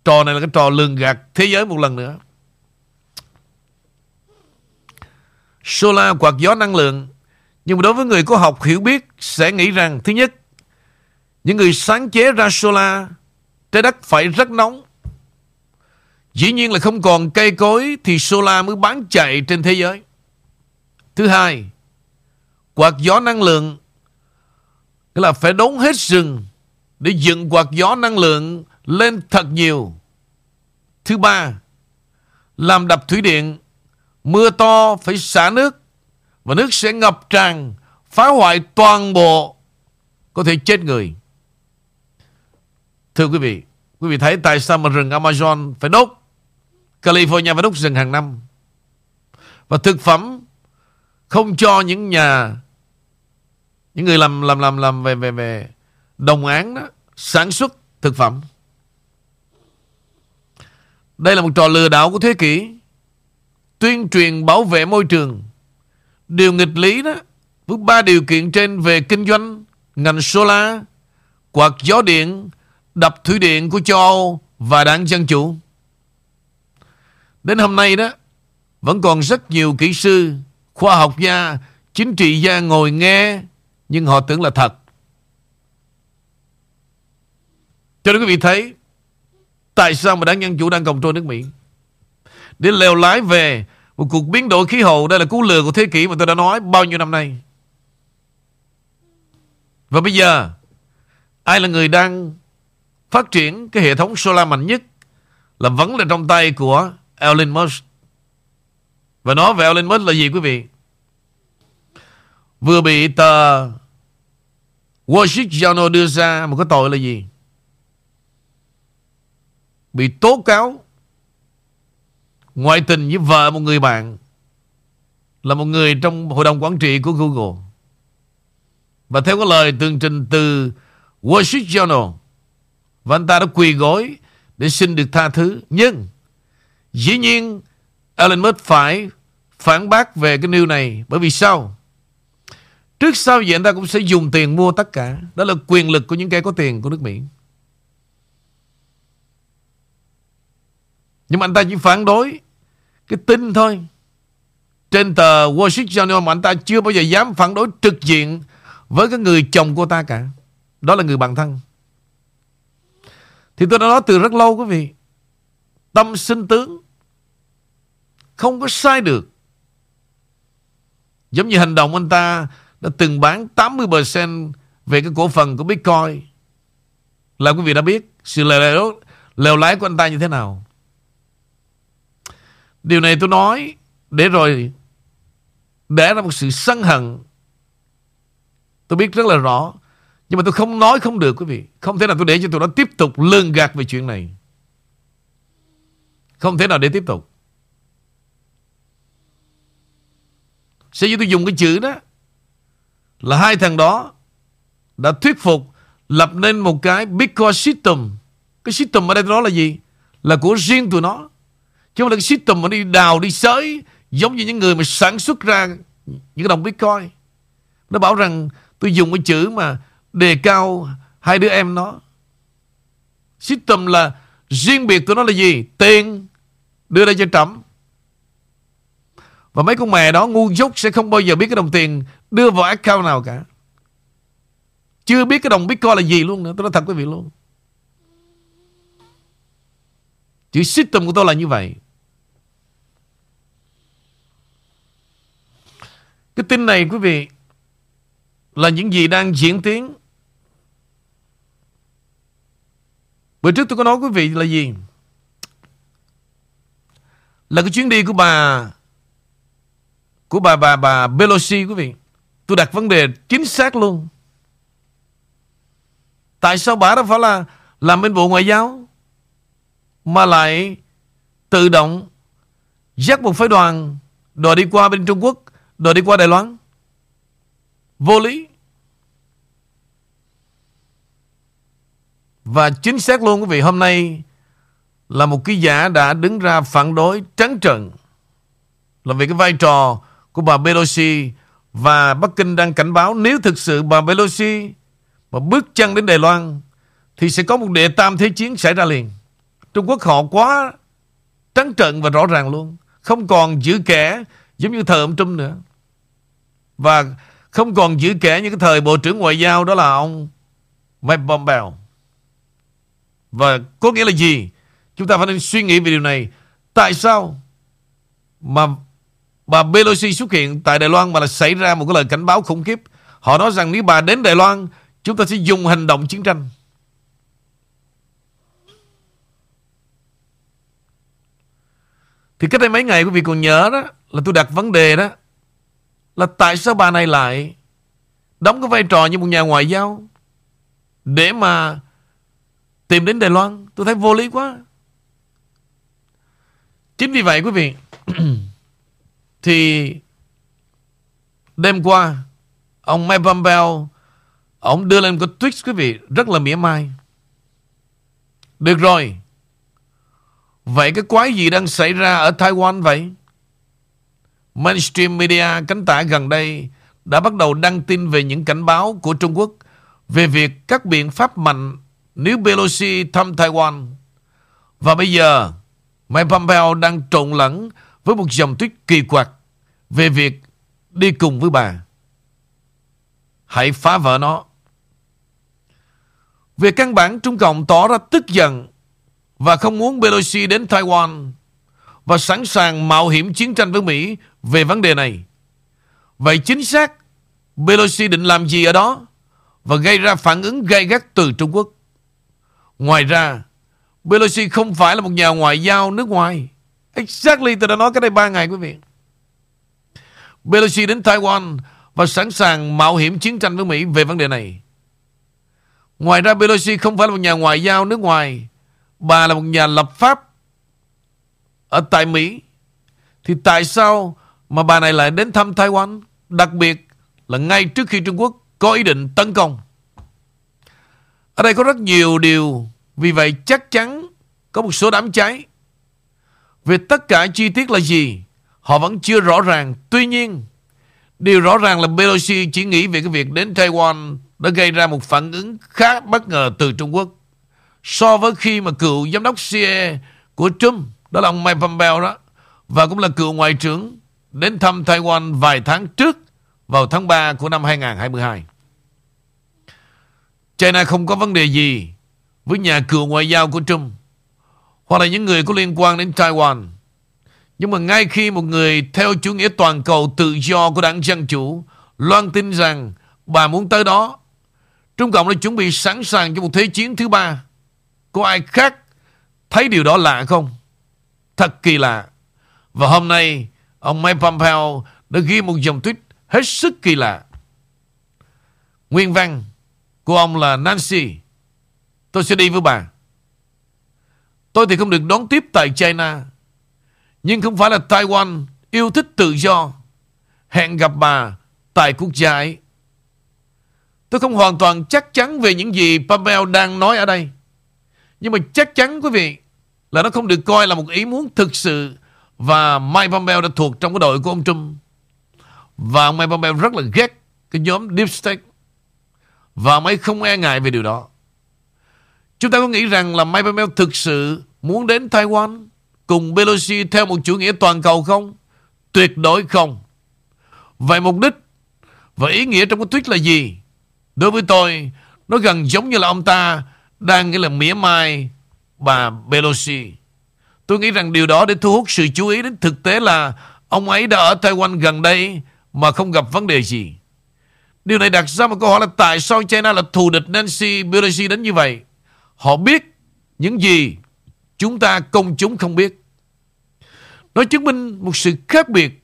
trò này là cái trò lường gạt thế giới một lần nữa solar quạt gió năng lượng. Nhưng mà đối với người có học hiểu biết sẽ nghĩ rằng thứ nhất những người sáng chế ra solar trái đất phải rất nóng. Dĩ nhiên là không còn cây cối thì solar mới bán chạy trên thế giới. Thứ hai quạt gió năng lượng Nghĩa là phải đốn hết rừng để dựng quạt gió năng lượng lên thật nhiều. Thứ ba, làm đập thủy điện, mưa to phải xả nước và nước sẽ ngập tràn, phá hoại toàn bộ, có thể chết người. Thưa quý vị, quý vị thấy tại sao mà rừng Amazon phải đốt, California phải đốt rừng hàng năm. Và thực phẩm không cho những nhà những người làm làm làm làm về về về đồng án đó sản xuất thực phẩm đây là một trò lừa đảo của thế kỷ tuyên truyền bảo vệ môi trường. Điều nghịch lý đó với ba điều kiện trên về kinh doanh ngành solar quạt gió điện đập thủy điện của châu Âu và đảng Dân Chủ. Đến hôm nay đó, vẫn còn rất nhiều kỹ sư, khoa học gia, chính trị gia ngồi nghe nhưng họ tưởng là thật. Cho nên quý vị thấy Tại sao mà đảng Dân Chủ đang cầm trôi nước Mỹ? Để leo lái về. Một cuộc biến đổi khí hậu, Đây là cú lừa của thế kỷ mà tôi đã nói bao nhiêu năm nay. Và bây giờ, Ai là người đang Phát triển cái hệ thống solar mạnh nhất Là vẫn là trong tay của Elon Musk. Và nói về Elon Musk là gì quý vị? Vừa bị tờ Wall Street Journal đưa ra một cái tội là gì? Bị tố cáo ngoại tình với vợ một người bạn là một người trong hội đồng quản trị của Google. Và theo cái lời tường trình từ Wall Street Journal, và anh ta đã quỳ gối để xin được tha thứ. Nhưng dĩ nhiên Elon Musk phải phản bác về cái news này bởi vì sao? Trước sau gì anh ta cũng sẽ dùng tiền mua tất cả. Đó là quyền lực của những kẻ có tiền của nước Mỹ. Nhưng mà anh ta chỉ phản đối cái tin thôi. Trên tờ Wall Street Journal mà anh ta chưa bao giờ dám phản đối trực diện với cái người chồng của ta cả. Đó là người bạn thân. Thì tôi đã nói từ rất lâu quý vị. Tâm sinh tướng. Không có sai được. Giống như hành động anh ta đã từng bán 80% về cái cổ phần của Bitcoin. Là quý vị đã biết sự lèo, lèo lái của anh ta như thế nào. Điều này tôi nói để rồi để ra một sự sân hận. Tôi biết rất là rõ. Nhưng mà tôi không nói không được quý vị. Không thể nào tôi để cho tụi nó tiếp tục lường gạt về chuyện này. Không thể nào để tiếp tục. Sẽ như tôi dùng cái chữ đó, là hai thằng đó đã thuyết phục lập nên một cái Bitcoin system. Cái system ở đây đó là gì? Là của riêng tụi nó. Chứ không là cái system mà đi đào, đi sới giống như những người mà sản xuất ra những cái đồng Bitcoin. Nó bảo rằng tôi dùng cái chữ mà đề cao hai đứa em nó. System là riêng biệt của nó là gì? Tiền đưa ra cho trẫm Và mấy con mẹ đó ngu dốt sẽ không bao giờ biết cái đồng tiền đưa vào account nào cả. Chưa biết cái đồng Bitcoin là gì luôn nữa. Tôi nói thật quý vị luôn. Chữ system của tôi là như vậy. Cái tin này, quý vị, là những gì đang diễn tiến Bữa trước tôi có nói, quý vị, là gì? Là cái chuyến đi của bà của bà bà bà Pelosi, quý vị. Tôi đặt vấn đề chính xác luôn. Tại sao bà đó phải là làm bên Bộ Ngoại giao mà lại tự động dắt một phái đoàn đòi đi qua bên Trung Quốc, đòi đi qua Đài Loan? Vô lý. Và chính xác luôn quý vị hôm nay là một ký giả đã đứng ra phản đối trắng trợn là vì cái vai trò của bà Pelosi và Bắc Kinh đang cảnh báo nếu thực sự bà Pelosi mà bước chân đến Đài Loan thì sẽ có một đệ tam thế chiến xảy ra liền. Trung Quốc họ quá trắng trợn và rõ ràng luôn. Không còn giữ kẻ giống như thời ông Trump nữa. Và không còn giữ kẻ như cái thời Bộ trưởng Ngoại giao đó là ông Mike Pompeo. Và có nghĩa là gì? Chúng ta phải nên suy nghĩ về điều này. Tại sao mà bà Pelosi xuất hiện tại Đài Loan mà là xảy ra một cái lời cảnh báo khủng khiếp? Họ nói rằng nếu bà đến Đài Loan, chúng ta sẽ dùng hành động chiến tranh. Thì cách đây mấy ngày quý vị còn nhớ đó, là tôi đặt vấn đề đó, là tại sao bà này lại đóng cái vai trò như một nhà ngoại giao để mà tìm đến Đài Loan. Tôi thấy vô lý quá. Chính vì vậy quý vị, thì đêm qua, ông Mike Pompeo, ông đưa lên cái tweet quý vị rất là mỉa mai. Được rồi. Vậy cái quái gì đang xảy ra ở Taiwan vậy? Mainstream media cánh tả gần đây đã bắt đầu đăng tin về những cảnh báo của Trung Quốc về việc các biện pháp mạnh nếu Pelosi thăm Taiwan. Và bây giờ, Mike Pompeo đang trộn lẫn với một dòng tuyết kỳ quặc về việc đi cùng với bà. Hãy phá vỡ nó. Về căn bản, Trung Cộng tỏ ra tức giận và không muốn Pelosi đến Taiwan và sẵn sàng mạo hiểm chiến tranh với Mỹ về vấn đề này. Vậy chính xác Pelosi định làm gì ở đó và gây ra phản ứng gay gắt từ Trung Quốc? Ngoài ra, Pelosi không phải là một nhà ngoại giao nước ngoài. Exactly, tôi đã nói cái đây ba ngày quý vị. Pelosi đến Taiwan và sẵn sàng mạo hiểm chiến tranh với Mỹ về vấn đề này. Ngoài ra Pelosi không phải là một nhà ngoại giao nước ngoài. Bà là một nhà lập pháp ở tại Mỹ. Thì tại sao mà bà này lại đến thăm Taiwan? Đặc biệt là ngay trước khi Trung Quốc có ý định tấn công. Ở đây có rất nhiều điều, Vì vậy chắc chắn Có một số đám cháy Về tất cả chi tiết là gì, Họ vẫn chưa rõ ràng Tuy nhiên, Điều rõ ràng là Pelosi chỉ nghĩ về cái việc đến Taiwan đã gây ra một phản ứng khá bất ngờ từ Trung Quốc. So với khi mà cựu giám đốc CIA của Trump, đó là ông Mike Pompeo đó, và cũng là cựu ngoại trưởng đến thăm Taiwan vài tháng trước vào tháng 3 của năm 2022. China không có vấn đề gì với nhà cựu ngoại giao của Trump hoặc là những người có liên quan đến Taiwan. Nhưng mà ngay khi một người theo chủ nghĩa toàn cầu tự do của đảng Dân Chủ loan tin rằng bà muốn tới đó, Trung Cộng đã chuẩn bị sẵn sàng cho một thế chiến thứ ba. Có ai khác thấy điều đó lạ không? Thật kỳ lạ. Và hôm nay, ông Mike Pompeo đã ghi một dòng tweet hết sức kỳ lạ. Nguyên văn của ông là Nancy. Tôi sẽ đi với bà. Tôi thì không được đón tiếp tại China. Nhưng không phải là Taiwan yêu thích tự do. Hẹn gặp bà tại quốc gia ấy. Tôi không hoàn toàn chắc chắn về những gì Pompeo đang nói ở đây. Nhưng mà chắc chắn quý vị là nó không được coi là một ý muốn thực sự và Mike Pompeo đã thuộc trong cái đội của ông Trump. Và ông Mike Pompeo rất là ghét cái nhóm Deep State. Và ông ấy không e ngại về điều đó. Chúng ta có nghĩ rằng là Mike Pompeo thực sự muốn đến Taiwan cùng Pelosi theo một chủ nghĩa toàn cầu không? Tuyệt đối không. Vậy mục đích và ý nghĩa trong cái tweet là gì? Đối với tôi, nó gần giống như là ông ta đang nghĩa là mỉa mai bà Pelosi. Tôi nghĩ rằng điều đó để thu hút sự chú ý đến thực tế là ông ấy đã ở Taiwan gần đây mà không gặp vấn đề gì. Điều này đặt ra một câu hỏi là tại sao China là thù địch Nancy Pelosi đến như vậy? Họ biết những gì chúng ta công chúng không biết. Nó chứng minh một sự khác biệt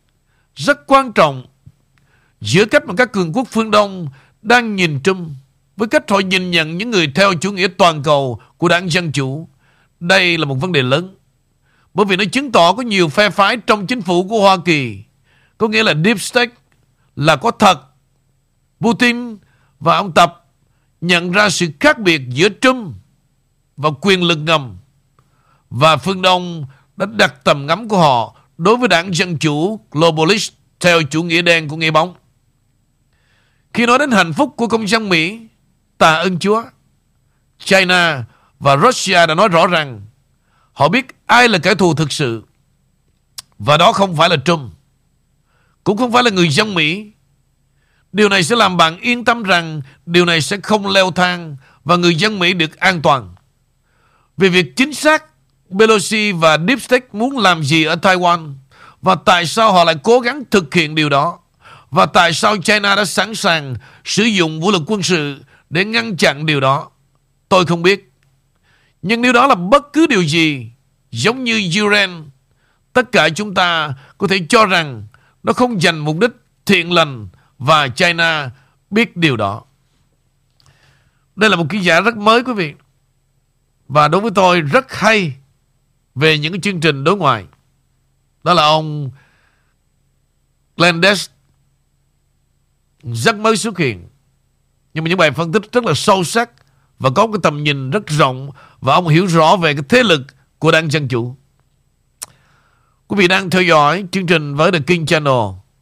rất quan trọng giữa cách mà các cường quốc phương Đông đang nhìn chung với cách họ nhìn nhận những người theo chủ nghĩa toàn cầu của đảng Dân Chủ. Đây là một vấn đề lớn. Bởi vì nó chứng tỏ có nhiều phe phái trong chính phủ của Hoa Kỳ. Có nghĩa là Deep State là có thật. Putin và ông Tập nhận ra sự khác biệt giữa Trump và quyền lực ngầm. Và phương Đông đã đặt tầm ngắm của họ đối với đảng Dân Chủ Globalist theo chủ nghĩa đen của nghe bóng. Khi nói đến hạnh phúc của công dân Mỹ, tạ ơn Chúa, China và Russia đã nói rõ rằng họ biết ai là kẻ thù thực sự. Và đó không phải là Trump, cũng không phải là người dân Mỹ. Điều này sẽ làm bạn yên tâm rằng điều này sẽ không leo thang và người dân Mỹ được an toàn. Về việc chính xác Pelosi và Deep State muốn làm gì ở Taiwan và tại sao họ lại cố gắng thực hiện điều đó và tại sao China đã sẵn sàng sử dụng vũ lực quân sự để ngăn chặn điều đó. Tôi không biết. Nhưng nếu đó là bất cứ điều gì giống như Iran, tất cả chúng ta có thể cho rằng nó không dành mục đích thiện lành và China biết điều đó. Đây là một ký giả rất mới quý vị. Và đối với tôi rất hay về những cái chương trình đối ngoại. Đó là ông Glendes rất mới xuất hiện. Nhưng mà những bài phân tích rất là sâu sắc và có cái tầm nhìn rất rộng và ông hiểu rõ về cái thế lực của đảng Dân Chủ. Quý vị đang theo dõi chương trình với The King Channel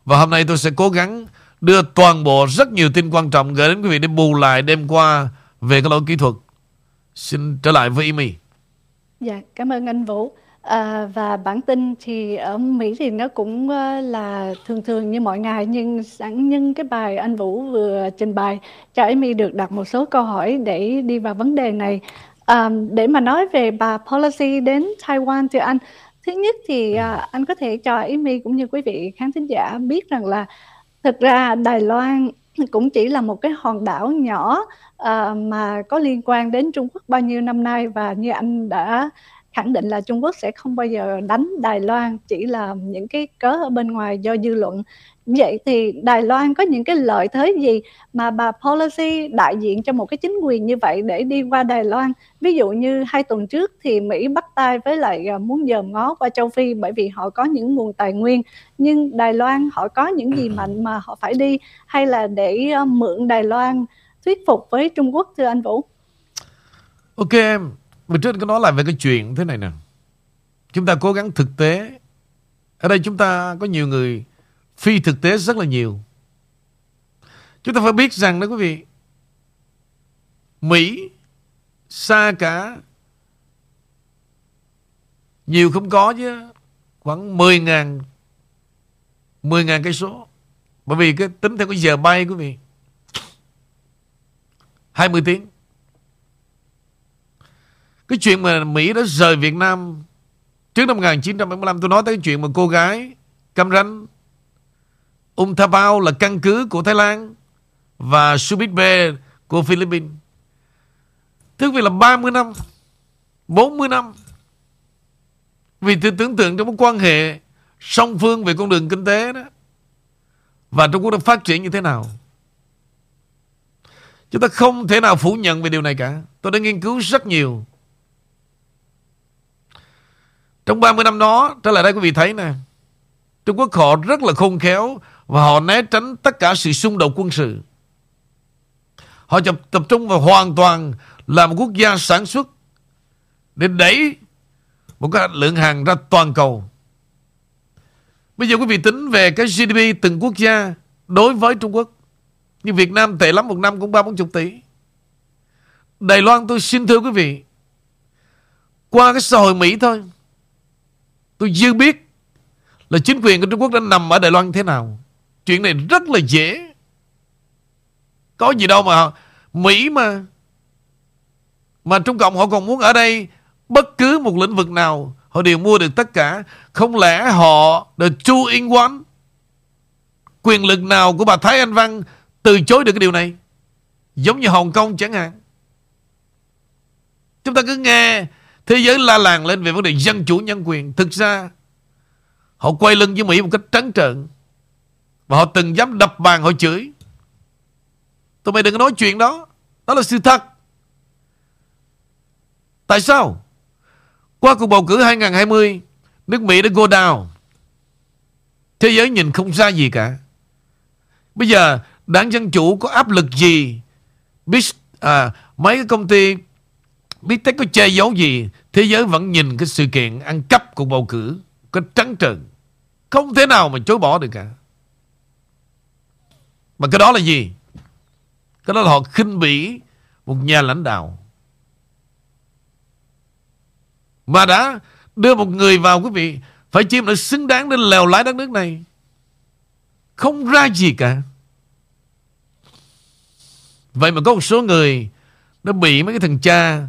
và hôm nay tôi sẽ cố gắng đưa toàn bộ rất nhiều tin quan trọng gửi đến quý vị để bù lại đêm qua về cái lỗi kỹ thuật. Xin trở lại với Amy. Dạ, cảm ơn anh Vũ. À, và bản tin thì ở Mỹ thì nó cũng uh, là thường thường như mọi ngày nhưng sẵn nhân cái bài anh Vũ vừa trình bày cho Amy được đặt một số câu hỏi để đi vào vấn đề này. À, để mà nói về bà Policy đến Taiwan thì anh thứ nhất thì uh, anh có thể cho Amy cũng như quý vị khán thính giả biết rằng là thực ra Đài Loan cũng chỉ là một cái hòn đảo nhỏ uh, mà có liên quan đến Trung Quốc bao nhiêu năm nay và như anh đã khẳng định là Trung Quốc sẽ không bao giờ đánh Đài Loan, chỉ là những cái cớ ở bên ngoài do dư luận. Vậy thì Đài Loan có những cái lợi thế gì mà bà Policy đại diện cho một cái chính quyền như vậy để đi qua Đài Loan? Ví dụ như hai tuần trước thì Mỹ bắt tay với lại à, muốn dòm ngó qua châu Phi bởi vì họ có những nguồn tài nguyên. Nhưng Đài Loan họ có những gì mạnh mà họ phải đi? Hay là để à, mượn Đài Loan thuyết phục với Trung Quốc, thưa anh Vũ? Ok em mình trước có nói lại về cái chuyện thế này nè. Chúng ta cố gắng thực tế. Ở đây chúng ta có nhiều người phi thực tế rất là nhiều. Chúng ta phải biết rằng đó quý vị. Mỹ xa cả nhiều không có chứ, khoảng 10 ngàn 10 ngàn cây số bởi vì cái tính theo cái giờ bay quý vị 20 tiếng cái chuyện mà Mỹ đã rời Việt Nam trước năm 1975 tôi nói tới cái chuyện mà cô gái Cam Ranh, Ung Thapao là căn cứ của Thái Lan và Subic Bay của Philippines. thứ vì là 30 năm 40 năm Vì tôi tưởng tượng trong một quan hệ song phương về con đường kinh tế đó và Trung Quốc đã phát triển như thế nào. Chúng ta không thể nào phủ nhận về điều này cả. Tôi đã nghiên cứu rất nhiều. Trong 30 năm đó, trở lại đây quý vị thấy nè, Trung Quốc họ rất là khôn khéo và họ né tránh tất cả sự xung đột quân sự. Họ tập, tập trung vào hoàn toàn là một quốc gia sản xuất để đẩy một cái lượng hàng ra toàn cầu. Bây giờ quý vị tính về cái GDP từng quốc gia đối với Trung Quốc. Như Việt Nam tệ lắm một năm cũng ba bốn chục tỷ. Đài Loan tôi xin thưa quý vị. Qua cái xã hội Mỹ thôi. Tôi dư biết là chính quyền của Trung Quốc đã nằm ở Đài Loan thế nào. Chuyện này rất là dễ. Có gì đâu mà Mỹ mà mà Trung Cộng họ còn muốn ở đây bất cứ một lĩnh vực nào, họ đều mua được tất cả. Không lẽ họ the two in one quyền lực nào của bà Thái Anh Văn từ chối được cái điều này? Giống như Hồng Kông chẳng hạn. Chúng ta cứ nghe Thế giới la làng lên về vấn đề dân chủ nhân quyền. Thực ra Họ quay lưng với Mỹ một cách trắng trợn. Và họ từng dám đập bàn họ chửi. Tụi mày đừng có nói chuyện đó. Đó là sự thật. Tại sao? Qua cuộc bầu cử 2020 Nước Mỹ đã go down. Thế giới nhìn không ra gì cả. Bây giờ Đảng Dân Chủ có áp lực gì? Biết à, Mấy cái công ty Biết tech có che giấu gì, Thế giới vẫn nhìn cái sự kiện ăn cắp cuộc bầu cử, Có trắng trợn. Không thể nào mà chối bỏ được cả. Mà cái đó là gì? Cái đó là họ khinh bỉ Một nhà lãnh đạo. Mà đã đưa một người vào, quý vị, Phải chim đã xứng đáng đến lèo lái đất nước này. Không ra gì cả. Vậy mà có một số người Nó bị mấy cái thằng cha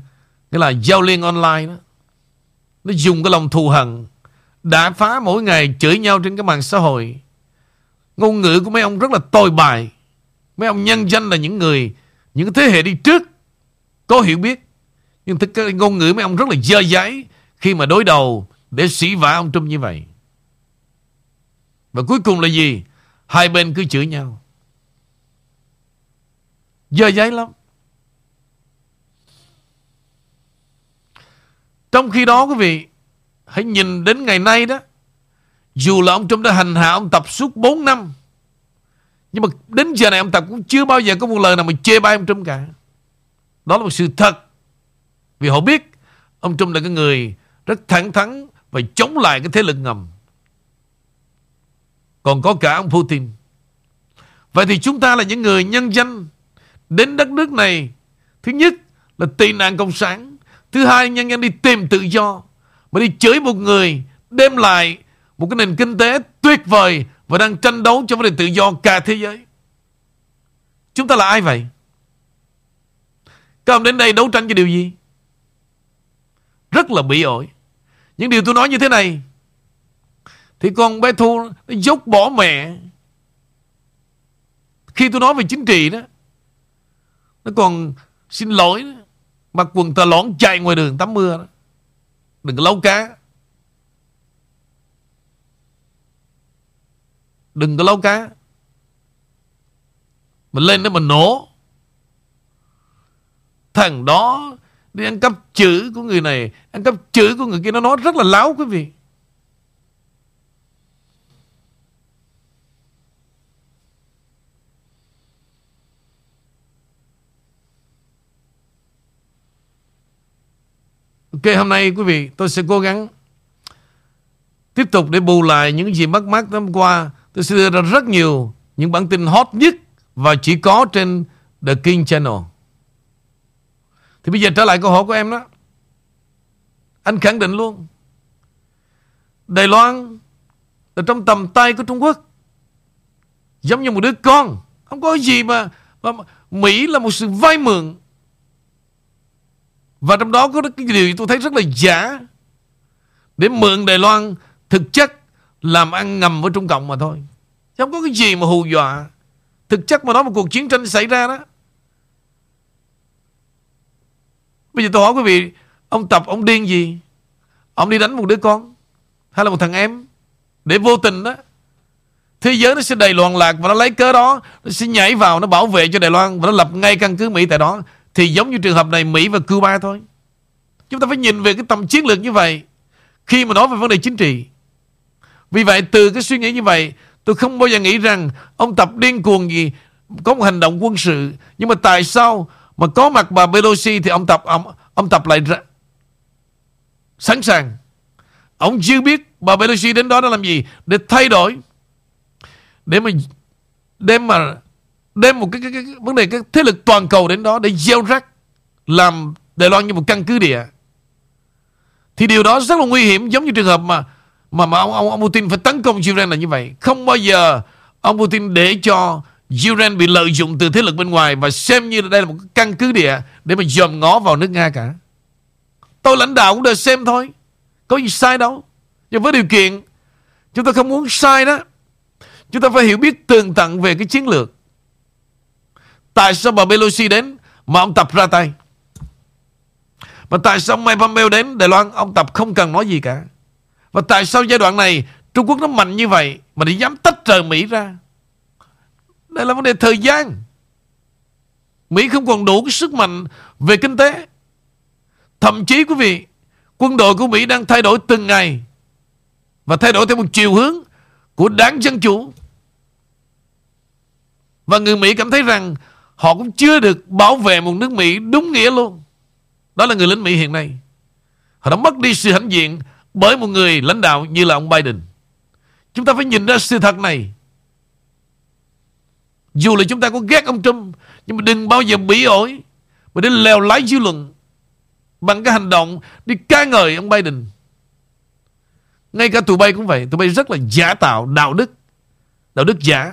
nghĩa là giao liên online đó. Nó dùng cái lòng thù hận Đã phá mỗi ngày chửi nhau trên cái mạng xã hội. Ngôn ngữ của mấy ông rất là tồi bài Mấy ông nhân danh là những người, Những thế hệ đi trước, Có hiểu biết. Nhưng thực cái ngôn ngữ mấy ông rất là dơ giấy Khi mà đối đầu Để sĩ vả ông Trump như vậy. Và cuối cùng là gì? Hai bên cứ chửi nhau. Dơ giấy lắm. Trong khi đó quý vị, Hãy nhìn đến ngày nay đó, Dù là ông Trump đã hành hạ ông Tập suốt 4 năm, Nhưng mà đến giờ này ông Tập cũng chưa bao giờ có một lời nào mà chê bai ông Trump cả. Đó là một sự thật. Vì họ biết Ông Trump là cái người rất thẳng thắn Và chống lại cái thế lực ngầm. Còn có cả ông Putin. Vậy thì chúng ta là những người nhân danh Đến đất nước này, Thứ nhất là tị nạn cộng sản. Thứ hai nhân dân đi tìm tự do Mà đi chửi một người, Đem lại một cái nền kinh tế tuyệt vời Và đang tranh đấu cho vấn đề tự do cả thế giới Chúng ta là ai vậy? Các ông đến đây đấu tranh cho điều gì? Rất là bị ổi Những điều tôi nói như thế này, Thì con bé Thu Nó dốc bỏ mẹ Khi tôi nói về chính trị đó, Nó còn xin lỗi đó. Mặc quần tà lõn chạy ngoài đường tắm mưa đó. Đừng có lâu cá. Đừng có lâu cá. Mình lên đó mình nổ. Thằng đó Đi ăn cắp chữ của người này. Ăn cắp chữ của người kia, Nó nói rất là láo, quý vị. Ok hôm nay quý vị tôi sẽ cố gắng Tiếp tục để bù lại những gì mất mát năm qua. Tôi sẽ đưa ra rất nhiều Những bản tin hot nhất Và chỉ có trên The King Channel. Thì bây giờ trở lại câu hỏi của em đó. Anh khẳng định luôn Đài Loan là trong tầm tay của Trung Quốc Giống như một đứa con. Không có gì mà, mà Mỹ là một sự vay mượn và trong đó có cái điều tôi thấy rất là giả. Để mượn Đài Loan Thực chất làm ăn ngầm với Trung Cộng mà thôi. Chứ không có cái gì mà hù dọa. Thực chất mà nói một cuộc chiến tranh xảy ra đó. Bây giờ tôi hỏi quý vị, Ông Tập, ông điên gì? Ông đi đánh một đứa con Hay là một thằng em Để vô tình đó, Thế giới nó sẽ đầy loạn lạc Và nó lấy cớ đó, Nó sẽ nhảy vào, Nó bảo vệ cho Đài Loan Và nó lập ngay căn cứ Mỹ tại đó thì giống như trường hợp này Mỹ và Cuba thôi. Chúng ta phải nhìn về cái tầm chiến lược như vậy Khi mà nói về vấn đề chính trị. Vì vậy từ cái suy nghĩ như vậy Tôi không bao giờ nghĩ rằng Ông Tập điên cuồng gì Có một hành động quân sự. Nhưng mà tại sao Mà có mặt bà Pelosi Thì ông Tập ông, ông Tập lại ra, Sẵn sàng? Ông chưa biết bà Pelosi đến đó để làm gì Để thay đổi Để mà để mà đem một cái, cái, cái, cái vấn đề cái thế lực toàn cầu đến đó để gieo rắc làm Đài Loan như một căn cứ địa. Thì điều đó rất là nguy hiểm giống như trường hợp mà mà mà ông ông, ông Putin phải tấn công Ukraine là như vậy. Không bao giờ ông Putin để cho Ukraine bị lợi dụng từ thế lực bên ngoài và xem như đây là một căn cứ địa để mà dòm ngó vào nước Nga cả. Tôi lãnh đạo cũng đều xem thôi có gì sai đâu. Nhưng với điều kiện chúng ta không muốn sai đó. Chúng ta phải hiểu biết tường tận về cái chiến lược. Tại sao bà Pelosi đến Mà ông Tập ra tay? Và tại sao Mike Pompeo đến Đài Loan, Ông Tập không cần nói gì cả? Và tại sao giai đoạn này Trung Quốc nó mạnh như vậy Mà để dám tách rời Mỹ ra? Đây là vấn đề thời gian. Mỹ không còn đủ cái sức mạnh Về kinh tế. Thậm chí, quý vị, Quân đội của Mỹ đang thay đổi từng ngày Và thay đổi theo một chiều hướng Của đảng Dân Chủ. Và người Mỹ cảm thấy rằng Họ cũng chưa được bảo vệ một nước Mỹ đúng nghĩa luôn. Đó là người lính Mỹ hiện nay. Họ đã mất đi sự hãnh diện Bởi một người lãnh đạo như là ông Biden. Chúng ta phải nhìn ra sự thật này. Dù là chúng ta có ghét ông Trump, Nhưng mà đừng bao giờ bị ổi, Mà đến lèo lái dư luận Bằng cái hành động Đi ca ngợi ông Biden. Ngay cả tụi bay cũng vậy, Tụi bay rất là giả tạo đạo đức Đạo đức giả.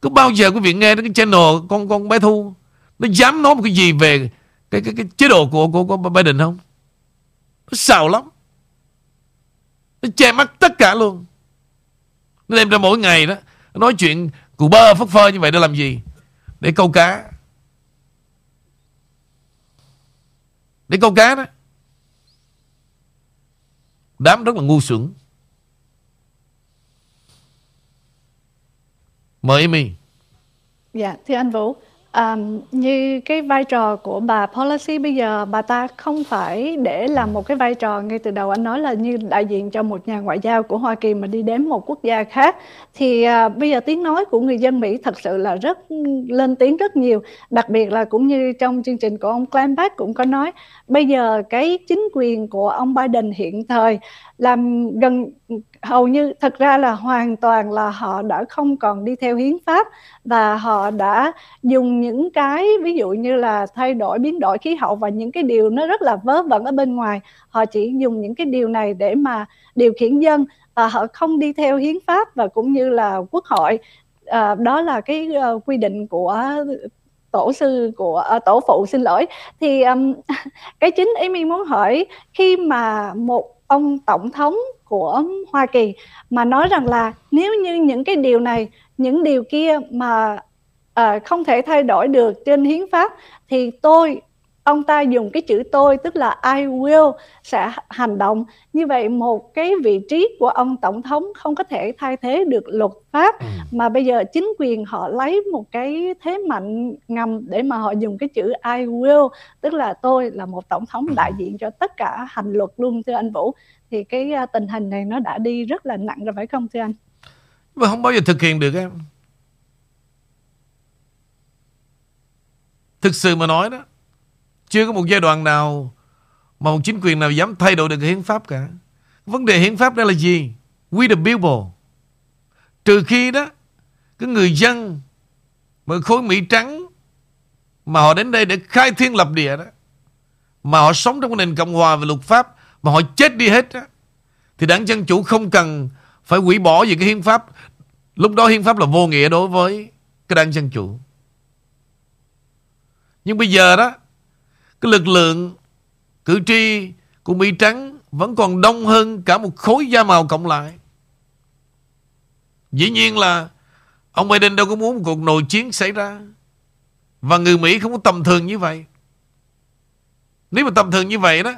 Có bao giờ quý vị nghe đến cái channel Con con bé Thu? Nó dám nói một cái gì về Cái cái, cái chế độ của, của, của Biden không? Nó xào lắm. Nó che mắt tất cả luôn. Nó đem ra mỗi ngày đó Nói chuyện cụ bơ phất phơ như vậy để làm gì? Để câu cá. Để câu cá đó. Đám rất là ngu xuẩn. Mời Amy Dạ, thưa anh Vũ, um, như cái vai trò của bà Policy bây giờ bà ta không phải để làm một cái vai trò ngay từ đầu anh nói là như đại diện cho một nhà ngoại giao của Hoa Kỳ mà đi đến một quốc gia khác. Thì uh, bây giờ tiếng nói của người dân Mỹ thật sự là rất lên tiếng rất nhiều đặc biệt là cũng như trong chương trình của ông Glenn cũng có nói. Bây giờ cái chính quyền của ông Biden hiện thời làm gần hầu như thật ra là hoàn toàn là họ đã không còn đi theo hiến pháp và họ đã dùng những cái ví dụ như là thay đổi biến đổi khí hậu và những cái điều nó rất là vớ vẩn ở bên ngoài. Họ chỉ dùng những cái điều này để mà điều khiển dân và họ không đi theo hiến pháp và cũng như là quốc hội. À, đó là cái uh, quy định của tổ sư của uh, tổ phụ xin lỗi. Thì um, cái chính Amy muốn hỏi khi mà một ông tổng thống của Hoa Kỳ mà nói rằng là nếu như những cái điều này những điều kia mà uh, không thể thay đổi được trên hiến pháp thì tôi ông ta dùng cái chữ tôi tức là I will sẽ hành động như vậy một cái vị trí của ông tổng thống không có thể thay thế được luật pháp ừ. mà bây giờ chính quyền họ lấy một cái thế mạnh ngầm để mà họ dùng cái chữ I will tức là tôi là một tổng thống đại diện cho tất cả hành luật luôn thưa anh Vũ thì cái à, tình hình này nó đã đi rất là nặng rồi phải không thưa anh? Mà không bao giờ thực hiện được em. Thực sự mà nói đó chưa có một giai đoạn nào mà một chính quyền nào dám thay đổi được hiến pháp cả. Vấn đề hiến pháp đó là gì? We the people. Trừ khi đó cái người dân mà khối Mỹ trắng mà họ đến đây để khai thiên lập địa đó mà họ sống trong cái nền cộng hòa và luật pháp mà họ chết đi hết đó, thì đảng Dân Chủ không cần phải hủy bỏ gì cái hiến pháp. Lúc đó hiến pháp là vô nghĩa đối với cái đảng Dân Chủ. Nhưng bây giờ đó cái lực lượng cử tri của Mỹ Trắng vẫn còn đông hơn cả một khối da màu cộng lại. Dĩ nhiên là ông Biden đâu có muốn một cuộc nội chiến xảy ra. Và người Mỹ không có tầm thường như vậy. Nếu mà tầm thường như vậy đó,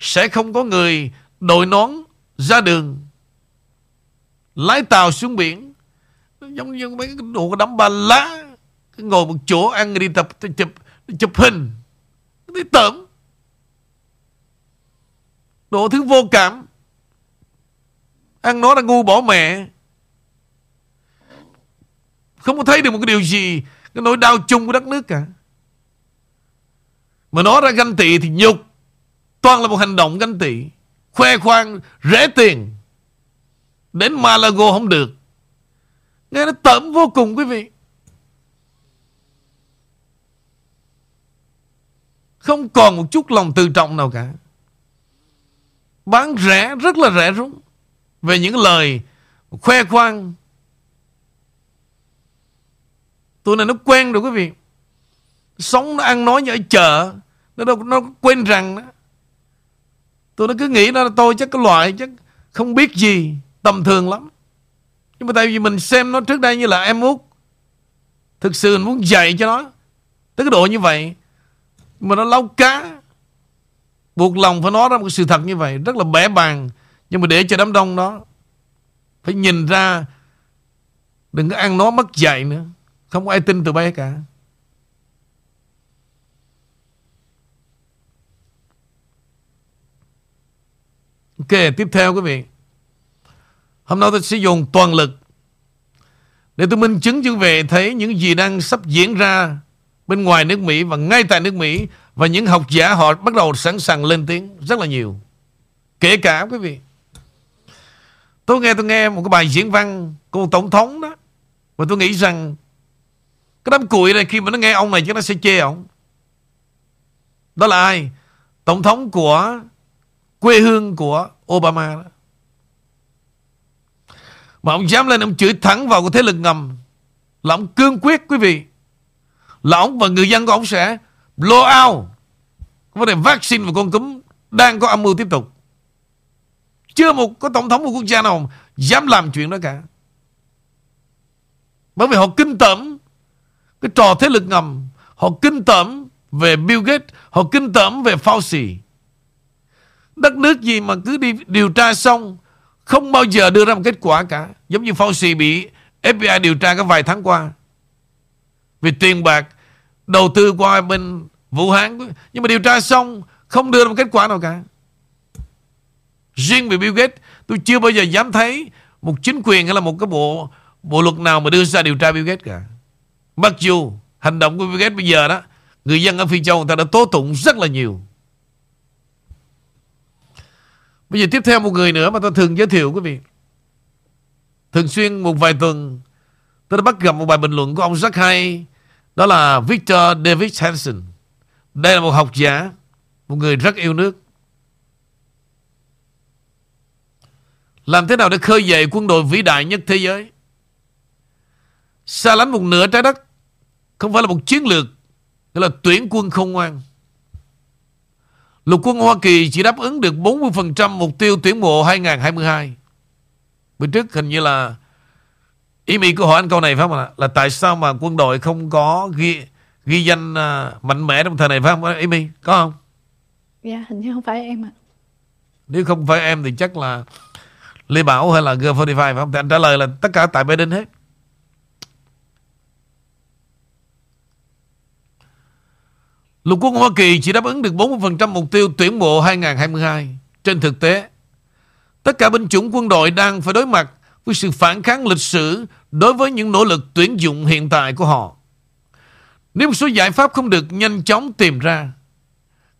sẽ không có người đội nón ra đường lái tàu xuống biển giống như mấy cái đồ đấm ba lá ngồi một chỗ ăn đi tập chụp chụp hình đi tởm Đồ thứ vô cảm. Ăn nó là ngu bỏ mẹ. Không có thấy được một cái điều gì. Cái nỗi đau chung của đất nước cả. Mà nó ra ganh tị thì nhục. Toàn là một hành động ganh tị. Khoe khoang, rẻ tiền. Đến Malago không được. Nghe nó tởm vô cùng, quý vị. Không còn một chút lòng tự trọng nào cả. Bán rẻ, rất là rẻ rúng. Về những lời khoe khoang. Tụi này nó quen rồi quý vị. Sống nó ăn nói như ở chợ. Nó đâu nó quên rằng đó. Tụi nó cứ nghĩ nó là tôi chắc cái loại chắc không biết gì. Tầm thường lắm. Nhưng mà tại vì mình xem nó trước đây như là em út. Thực sự mình muốn dạy cho nó. Tới cái độ như vậy mà nó lau cá. Buộc lòng phải nói ra một sự thật như vậy. Rất là bẻ bàng. Nhưng mà để cho đám đông đó Phải nhìn ra, Đừng có ăn nó mất dạy nữa. Không có ai tin từ bay cả. Ok, tiếp theo quý vị. Hôm nay tôi sẽ dùng toàn lực Để tôi minh chứng cho quý vị Thấy những gì đang sắp diễn ra Bên ngoài nước Mỹ và ngay tại nước Mỹ, Và những học giả họ bắt đầu sẵn sàng lên tiếng Rất là nhiều. Kể cả quý vị. Tôi nghe tôi nghe một cái bài diễn văn Của một tổng thống đó, Và tôi nghĩ rằng Cái đám cùi này khi mà nó nghe ông này chắc nó sẽ chê ông. Đó là ai? Tổng thống của Quê hương của Obama đó. Mà ông dám lên, ông chửi thẳng vào cái thế lực ngầm, Là ông cương quyết, quý vị. Là ông và người dân của ông sẽ Blow out Vấn đề vaccine và con cúm Đang có âm mưu tiếp tục. Chưa một, có tổng thống của quốc gia nào Dám làm chuyện đó cả. Bởi vì họ kinh tởm Cái trò thế lực ngầm, Họ kinh tởm về Bill Gates, Họ kinh tởm về Fauci. Đất nước gì mà cứ đi điều tra xong, Không bao giờ đưa ra một kết quả cả. Giống như Fauci bị FBI điều tra cái vài tháng qua. Vì tiền bạc Đầu tư qua bên Vũ Hán Nhưng mà điều tra xong, Không đưa ra một kết quả nào cả Riêng về Bill Gates, Tôi chưa bao giờ dám thấy Một chính quyền hay là một cái bộ Bộ luật nào mà đưa ra điều tra Bill Gates cả Mặc dù hành động của Bill Gates bây giờ đó, Người dân ở Phi Châu người ta đã tố tụng rất là nhiều Bây giờ tiếp theo một người nữa mà tôi thường giới thiệu quý vị. Thường xuyên một vài tuần, tôi đã bắt gặp một bài bình luận của ông rất hay. Đó là Victor David Hansen. Đây là một học giả, một người rất yêu nước. Làm thế nào để khơi dậy quân đội vĩ đại nhất thế giới? Xa lánh một nửa trái đất không phải là một chiến lược, đó là tuyển quân không ngoan. Lục quân Hoa Kỳ chỉ đáp ứng được 40% mục tiêu tuyển mộ 2022. Bữa trước hình như là ý mỹ của hỏi anh câu này phải không ạ? Là tại sao mà quân đội không có ghi ghi danh uh, mạnh mẽ trong thời này phải không? Ý mỹ có không? Dạ hình như không phải em ạ. Nếu không phải em thì chắc là Lê Bảo hay là G45 phải không? Thì anh trả lời là tất cả tại Biden hết. Lục quân Hoa Kỳ chỉ đáp ứng được 40% mục tiêu tuyển mộ 2022. Trên thực tế, tất cả binh chủng quân đội đang phải đối mặt với sự phản kháng lịch sử đối với những nỗ lực tuyển dụng hiện tại của họ. Nếu một số giải pháp không được nhanh chóng tìm ra,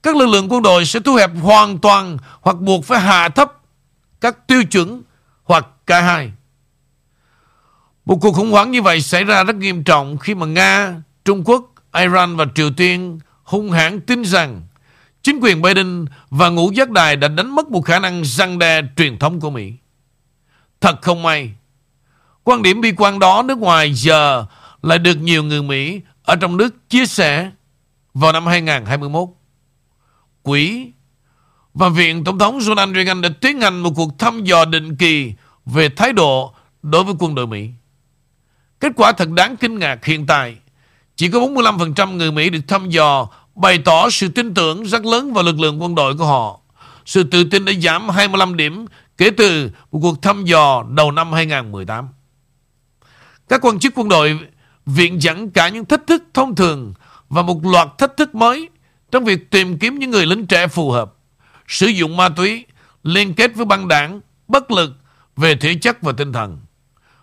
các lực lượng quân đội sẽ thu hẹp hoàn toàn hoặc buộc phải hạ thấp các tiêu chuẩn hoặc cả hai. Một cuộc khủng hoảng như vậy xảy ra rất nghiêm trọng khi mà Nga, Trung Quốc, Iran và Triều Tiên hung hãn tin rằng chính quyền Biden và ngũ giác đài đã đánh mất một khả năng răng đe truyền thống của Mỹ. Thật không may, quan điểm bi quan đó nước ngoài giờ lại được nhiều người Mỹ ở trong nước chia sẻ vào năm 2021. Quỹ và Viện Tổng thống Ronald Reagan đã tiến hành một cuộc thăm dò định kỳ về thái độ đối với quân đội Mỹ. Kết quả thật đáng kinh ngạc hiện tại chỉ có 45% người Mỹ được thăm dò bày tỏ sự tin tưởng rất lớn vào lực lượng quân đội của họ. Sự tự tin đã giảm 25 điểm kể từ một cuộc thăm dò đầu năm 2018. Các quan chức quân đội viện dẫn cả những thách thức thông thường và một loạt thách thức mới trong việc tìm kiếm những người lính trẻ phù hợp, sử dụng ma túy, liên kết với băng đảng, bất lực về thể chất và tinh thần,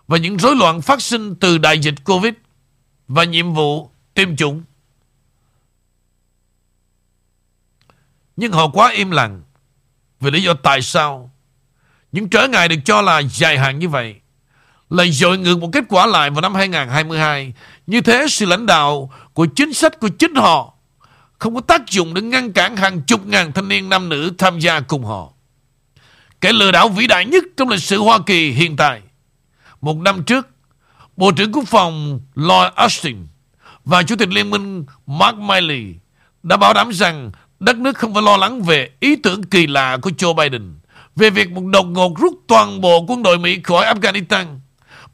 và những rối loạn phát sinh từ đại dịch Covid và nhiệm vụ tiêm chủng. Nhưng họ quá im lặng vì lý do tại sao những trở ngại được cho là dài hạn như vậy lại dội ngược một kết quả lại vào năm 2022. Như thế sự lãnh đạo của chính sách của chính họ không có tác dụng để ngăn cản hàng chục ngàn thanh niên nam nữ tham gia cùng họ. Kẻ lừa đảo vĩ đại nhất trong lịch sử Hoa Kỳ hiện tại. Một năm trước, Bộ trưởng Quốc phòng Lloyd Austin và Chủ tịch Liên minh Mark Milley đã bảo đảm rằng đất nước không phải lo lắng về ý tưởng kỳ lạ của Joe Biden về việc một đột ngột rút toàn bộ quân đội Mỹ khỏi Afghanistan.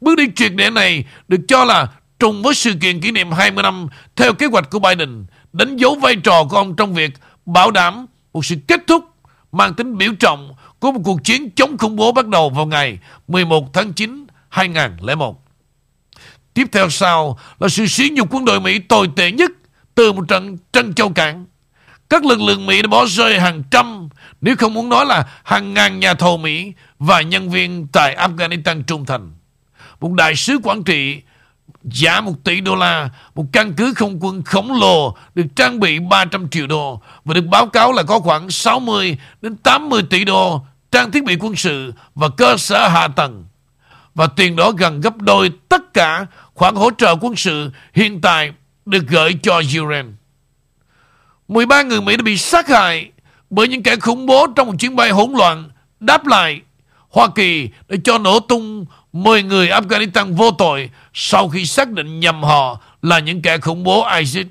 Bước đi triệt để này được cho là trùng với sự kiện kỷ niệm 20 năm theo kế hoạch của Biden, đánh dấu vai trò của ông trong việc bảo đảm một sự kết thúc mang tính biểu trọng của một cuộc chiến chống khủng bố bắt đầu vào ngày 11 tháng 9 2001. Tiếp theo sau là sự sỉ nhục quân đội Mỹ tồi tệ nhất từ một trận Trân Châu Cảng. Các lực lượng Mỹ đã bỏ rơi hàng trăm, nếu không muốn nói là hàng ngàn nhà thầu Mỹ và nhân viên tại Afghanistan trung thành. Một đại sứ quản trị giá 1 tỷ đô la, một căn cứ không quân khổng lồ được trang bị 300 triệu đô và được báo cáo là có khoảng 60 đến 80 tỷ đô trang thiết bị quân sự và cơ sở hạ tầng. Và tiền đó gần gấp đôi tất cả khoản hỗ trợ quân sự hiện tại được gửi cho Ukraine. 13 người Mỹ đã bị sát hại bởi những kẻ khủng bố trong một chuyến bay hỗn loạn. Đáp lại, Hoa Kỳ đã cho nổ tung 10 người Afghanistan vô tội sau khi xác định nhầm họ là những kẻ khủng bố ISIS.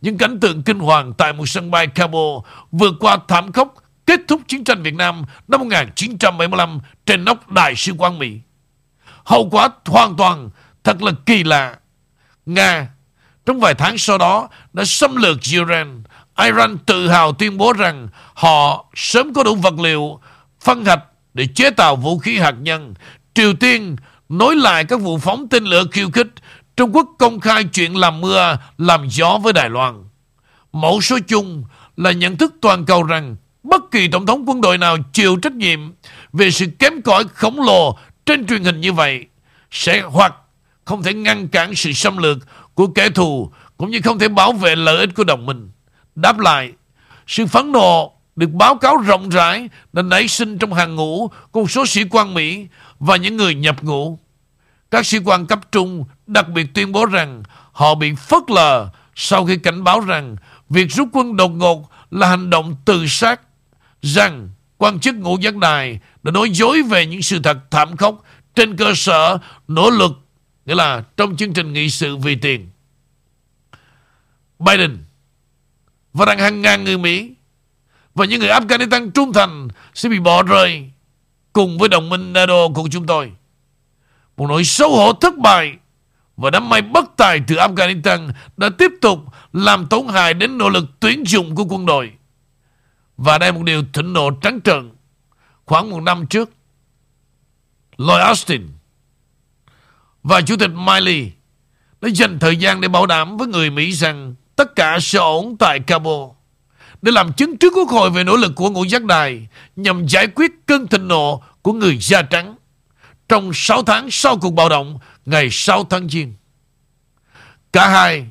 Những cảnh tượng kinh hoàng tại một sân bay Kabul vượt qua thảm khốc kết thúc chiến tranh Việt Nam năm 1975 trên nóc Đại sứ quán Mỹ. Hậu quả hoàn toàn thật là kỳ lạ. Nga trong vài tháng sau đó đã xâm lược Iran. Iran tự hào tuyên bố rằng họ sớm có đủ vật liệu phân hạch để chế tạo vũ khí hạt nhân. Triều Tiên nối lại các vụ phóng tên lửa khiêu khích. Trung Quốc công khai chuyện làm mưa, làm gió với Đài Loan. Mẫu số chung là nhận thức toàn cầu rằng bất kỳ tổng thống quân đội nào chịu trách nhiệm về sự kém cỏi khổng lồ trên truyền hình như vậy sẽ hoặc không thể ngăn cản sự xâm lược của kẻ thù cũng như không thể bảo vệ lợi ích của đồng minh. Đáp lại, sự phẫn nộ được báo cáo rộng rãi đã nảy sinh trong hàng ngũ của một số sĩ quan Mỹ và những người nhập ngũ. Các sĩ quan cấp trung đặc biệt tuyên bố rằng họ bị phớt lờ sau khi cảnh báo rằng việc rút quân đột ngột là hành động tự sát, rằng quan chức ngũ giác đài đã nói dối về những sự thật thảm khốc trên cơ sở nỗ lực, nghĩa là trong chương trình nghị sự vì tiền. Biden và rằng hàng ngàn người Mỹ và những người Afghanistan trung thành sẽ bị bỏ rơi cùng với đồng minh NATO của chúng tôi. Một nỗi xấu hổ thất bại và đám mây bất tài từ Afghanistan đã tiếp tục làm tổn hại đến nỗ lực tuyển dụng của quân đội. Và đây một điều thịnh nộ trắng trợn. Khoảng một năm trước, Lloyd Austin và Chủ tịch Miley đã dành thời gian để bảo đảm với người Mỹ rằng tất cả sẽ ổn tại Cabo để làm chứng trước quốc hội về nỗ lực của ngũ giác đài nhằm giải quyết cơn thịnh nộ của người da trắng trong 6 tháng sau cuộc bạo động ngày 6 tháng Giêng. Cả hai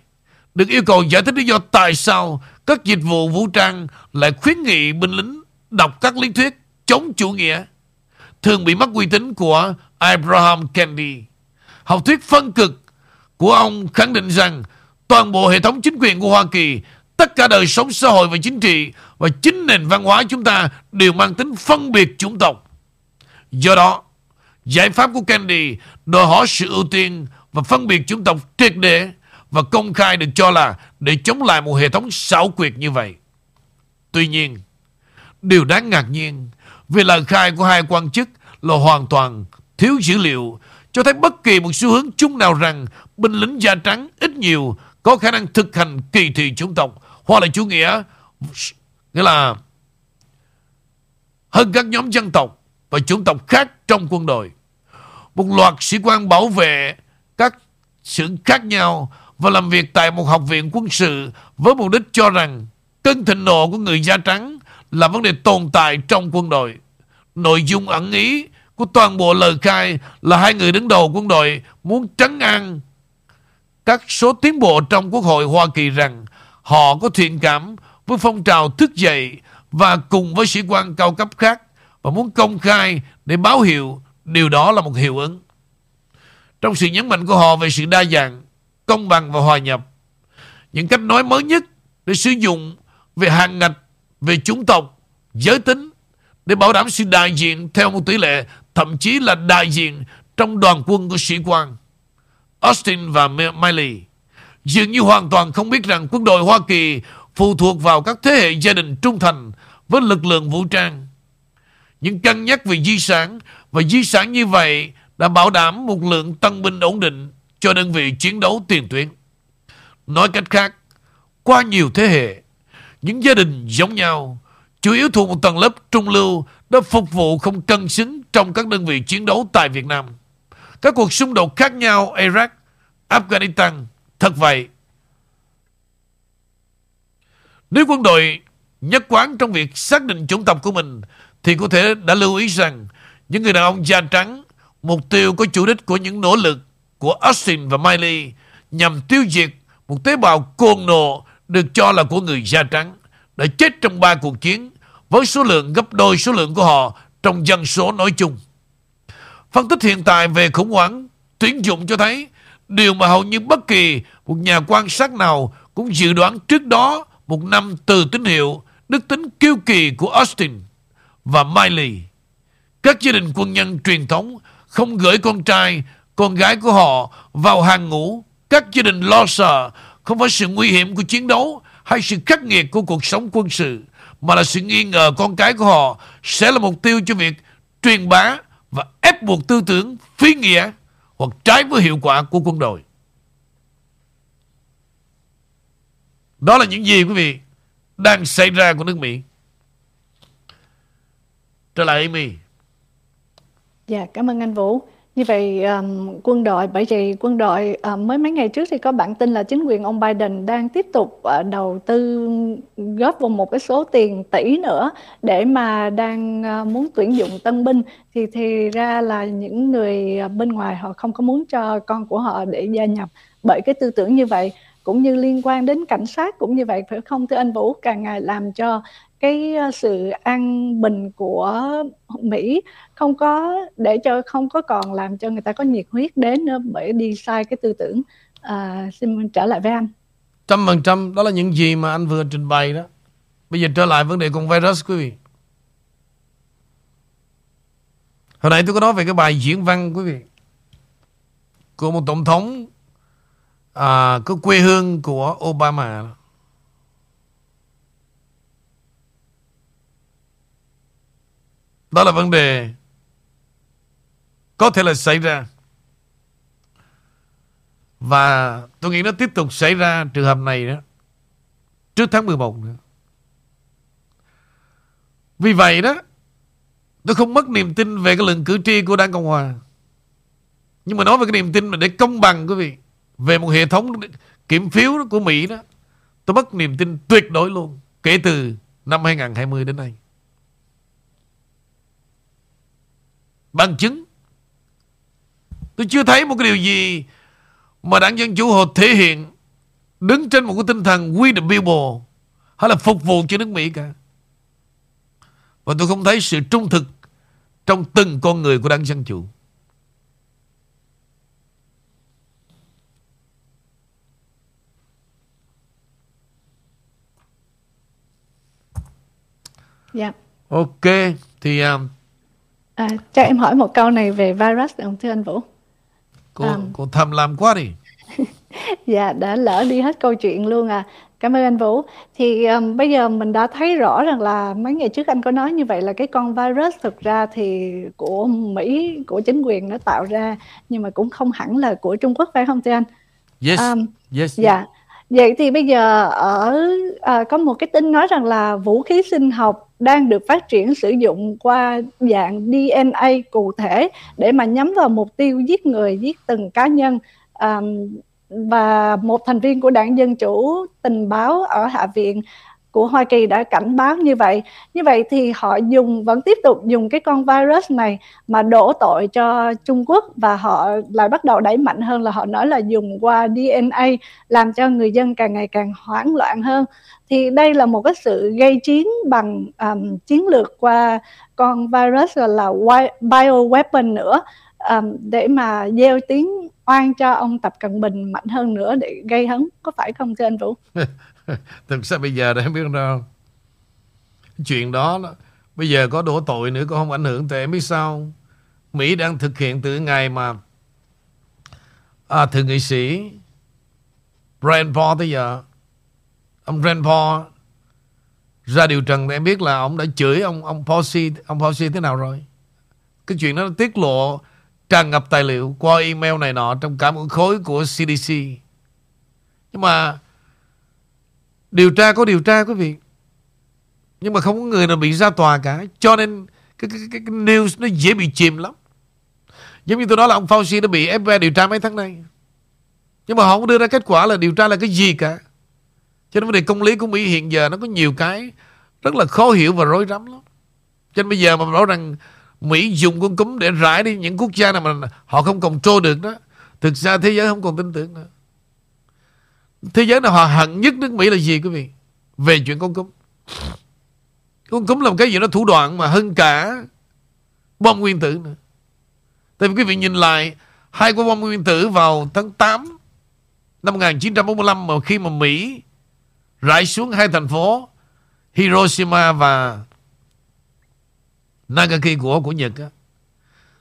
được yêu cầu giải thích lý do tại sao các dịch vụ vũ trang lại khuyến nghị binh lính đọc các lý thuyết chống chủ nghĩa, thường bị mất uy tín của Abraham Kennedy. Học thuyết phân cực của ông khẳng định rằng toàn bộ hệ thống chính quyền của Hoa Kỳ, tất cả đời sống xã hội và chính trị và chính nền văn hóa chúng ta đều mang tính phân biệt chủng tộc. Do đó, giải pháp của Kennedy đòi hỏi sự ưu tiên và phân biệt chủng tộc triệt để và công khai được cho là để chống lại một hệ thống xảo quyệt như vậy. Tuy nhiên, điều đáng ngạc nhiên vì lời khai của hai quan chức là hoàn toàn thiếu dữ liệu cho thấy bất kỳ một xu hướng chung nào rằng binh lính da trắng ít nhiều có khả năng thực hành kỳ thị chủng tộc hoặc là chủ nghĩa nghĩa là hơn các nhóm dân tộc và chủng tộc khác trong quân đội. Một loạt sĩ quan bảo vệ các sự khác nhau và làm việc tại một học viện quân sự với mục đích cho rằng cơn thịnh nộ của người da trắng là vấn đề tồn tại trong quân đội. Nội dung ẩn ý của toàn bộ lời khai là hai người đứng đầu quân đội muốn trấn an các số tiến bộ trong Quốc hội Hoa Kỳ rằng họ có thiện cảm với phong trào thức dậy và cùng với sĩ quan cao cấp khác và muốn công khai để báo hiệu điều đó là một hiệu ứng. Trong sự nhấn mạnh của họ về sự đa dạng, công bằng và hòa nhập, những cách nói mới nhất để sử dụng về hàng ngạch, về chủng tộc, giới tính để bảo đảm sự đại diện theo một tỷ lệ thậm chí là đại diện trong đoàn quân của sĩ quan. Austin và Miley dường như hoàn toàn không biết rằng quân đội Hoa Kỳ phụ thuộc vào các thế hệ gia đình trung thành với lực lượng vũ trang. Những cân nhắc về di sản và di sản như vậy đã bảo đảm một lượng tân binh ổn định cho đơn vị chiến đấu tiền tuyến. Nói cách khác, qua nhiều thế hệ, những gia đình giống nhau chủ yếu thuộc một tầng lớp trung lưu đã phục vụ không cân xứng trong các đơn vị chiến đấu tại Việt Nam. Các cuộc xung đột khác nhau Iraq, Afghanistan, thật vậy. Nếu quân đội nhất quán trong việc xác định chủng tộc của mình thì có thể đã lưu ý rằng những người đàn ông da trắng mục tiêu có chủ đích của những nỗ lực của Austin và Miley nhằm tiêu diệt một tế bào côn nộ được cho là của người da trắng đã chết trong ba cuộc chiến với số lượng gấp đôi số lượng của họ trong dân số nói chung. Phân tích hiện tại về khủng hoảng tuyển dụng cho thấy điều mà hầu như bất kỳ một nhà quan sát nào cũng dự đoán trước đó một năm từ tín hiệu đức tính kiêu kỳ của Austin và Miley. Các gia đình quân nhân truyền thống không gửi con trai, con gái của họ vào hàng ngũ. Các gia đình lo sợ không phải sự nguy hiểm của chiến đấu hay sự khắc nghiệt của cuộc sống quân sự, mà là sự nghi ngờ con cái của họ sẽ là mục tiêu cho việc truyền bá ép buộc tư tưởng phi nghĩa hoặc trái với hiệu quả của quân đội. Đó là những gì quý vị đang xảy ra của nước Mỹ. Trở lại Amy. Dạ, cảm ơn anh Vũ. Như vậy um, quân đội bởi vì quân đội uh, mới mấy ngày trước thì có bản tin là chính quyền ông Biden đang tiếp tục uh, đầu tư góp vào một cái số tiền tỷ nữa để mà đang uh, muốn tuyển dụng tân binh. Thì thì ra là những người bên ngoài họ không có muốn cho con của họ để gia nhập bởi cái tư tưởng như vậy. Cũng như liên quan đến cảnh sát cũng như vậy phải không thưa anh Vũ? Càng ngày làm cho cái sự an bình của Mỹ không có để cho không có còn làm cho người ta có nhiệt huyết đến nữa bởi đi sai cái tư tưởng à, xin trở lại với anh. Trăm phần trăm đó là những gì mà anh vừa trình bày đó. Bây giờ trở lại vấn đề con virus quý vị. Hồi nãy tôi có nói về cái bài diễn văn quý vị của một tổng thống à, có quê hương của Obama đó. Đó là vấn đề có thể là xảy ra. Và tôi nghĩ nó tiếp tục xảy ra trường hợp này đó. Trước tháng 11 nữa. Vì vậy đó, tôi không mất niềm tin về cái lượng cử tri của Đảng Cộng Hòa. Nhưng mà nói về cái niềm tin mà để công bằng quý vị. Về một hệ thống kiểm phiếu của Mỹ đó. Tôi mất niềm tin tuyệt đối luôn. Kể từ năm 2020 đến nay. Bằng chứng. Tôi chưa thấy một cái điều gì Mà đảng Dân Chủ họ thể hiện Đứng trên một cái tinh thần We the people Hay là phục vụ cho nước Mỹ cả. Và tôi không thấy sự trung thực Trong từng con người của đảng Dân Chủ. Dạ. Ok, thì um, À, cho em hỏi một câu này về virus được không thưa anh Vũ? cô, À. cô tham lam quá đi. Dạ đã lỡ đi hết câu chuyện luôn à. Cảm ơn anh Vũ. Thì um, bây giờ mình đã thấy rõ rằng là mấy ngày trước anh có nói như vậy là cái con virus thực ra thì của Mỹ, của chính quyền nó tạo ra nhưng mà cũng không hẳn là của Trung Quốc phải không thưa anh? Yes, Um, yes. Dạ. Vậy thì bây giờ ở à, có một cái tin nói rằng là vũ khí sinh học đang được phát triển sử dụng qua dạng DNA cụ thể để mà nhắm vào mục tiêu giết người, giết từng cá nhân. À, và một thành viên của đảng Dân Chủ tình báo ở Hạ viện của Hoa Kỳ đã cảnh báo như vậy. Như vậy thì họ dùng vẫn tiếp tục dùng cái con virus này mà đổ tội cho Trung Quốc và họ lại bắt đầu đẩy mạnh hơn là họ nói là dùng qua DNA làm cho người dân càng ngày càng hoảng loạn hơn. Thì đây là một cái sự gây chiến bằng um, chiến lược qua con virus là, là bioweapon nữa um, để mà gieo tiếng oan cho ông Tập Cận Bình mạnh hơn nữa để gây hấn có phải không thưa anh Vũ? Thực ra bây giờ em biết đâu Chuyện đó, đó Bây giờ có đổ tội nữa cũng không ảnh hưởng tới em biết sao Mỹ đang thực hiện từ ngày mà à, Thượng nghị sĩ Rand Paul tới giờ Ông Rand Paul Ra điều trần thì em biết là Ông đã chửi ông ông Fauci Ông Fauci thế nào rồi? Cái chuyện đó tiết lộ Tràn ngập tài liệu Qua email này nọ Trong cả một khối của CDC Nhưng mà Điều tra có điều tra quý vị. Nhưng mà không có người nào bị ra tòa cả. Cho nên cái, cái, cái, cái news nó dễ bị chìm lắm. Giống như tôi nói là ông Fauci đã bị FBI điều tra mấy tháng nay. Nhưng mà họ không đưa ra kết quả là điều tra là cái gì cả. Cho nên vấn đề công lý của Mỹ hiện giờ Nó có nhiều cái Rất là khó hiểu và rối rắm lắm. Cho nên bây giờ mà nói rằng Mỹ dùng con cúm để rải đi những quốc gia nào mà họ không control được đó Thực ra thế giới không còn tin tưởng nữa. Thế giới nào họ hận nhất nước Mỹ là gì, quý vị? Về chuyện con cúm. Con cúm là một cái gì đó thủ đoạn mà hơn cả Bom nguyên tử nữa. Tại vì quý vị nhìn lại, Hai quả bom nguyên tử vào tháng 8 Năm 1945 Mà khi mà Mỹ Rải xuống hai thành phố Hiroshima và Nagasaki của của Nhật á,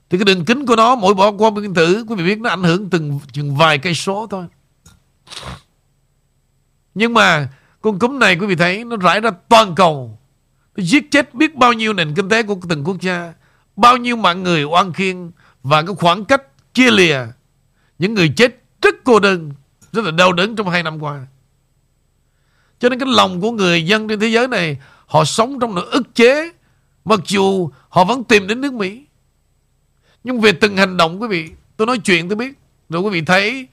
thì cái đường kính của nó, mỗi quả bom nguyên tử, quý vị biết, nó ảnh hưởng từng chừng vài cây số thôi nhưng mà con cúm này quý vị thấy, nó rải ra toàn cầu. Nó giết chết biết bao nhiêu nền kinh tế của từng quốc gia, bao nhiêu mạng người oan khiên và cái khoảng cách chia lìa. Những người chết rất cô đơn, rất là đau đớn trong hai năm qua. Cho nên cái lòng của người dân trên thế giới này, họ sống trong nỗi ức chế, mặc dù họ vẫn tìm đến nước Mỹ. Nhưng về từng hành động quý vị, tôi nói chuyện tôi biết. Rồi quý vị thấy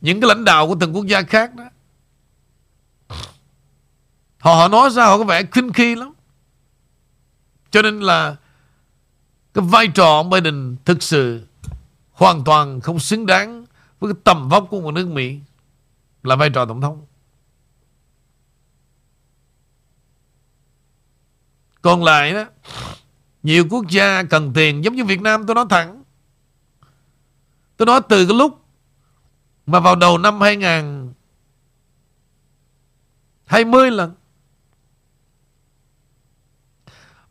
những cái lãnh đạo của từng quốc gia khác đó họ họ nói ra họ có vẻ khinh khi lắm cho nên là cái vai trò ông Biden thực sự hoàn toàn không xứng đáng với cái tầm vóc của một nước Mỹ là vai trò tổng thống. Còn lại đó, nhiều quốc gia cần tiền giống như Việt Nam tôi nói thẳng. Tôi nói từ cái lúc mà vào đầu năm 2020 lần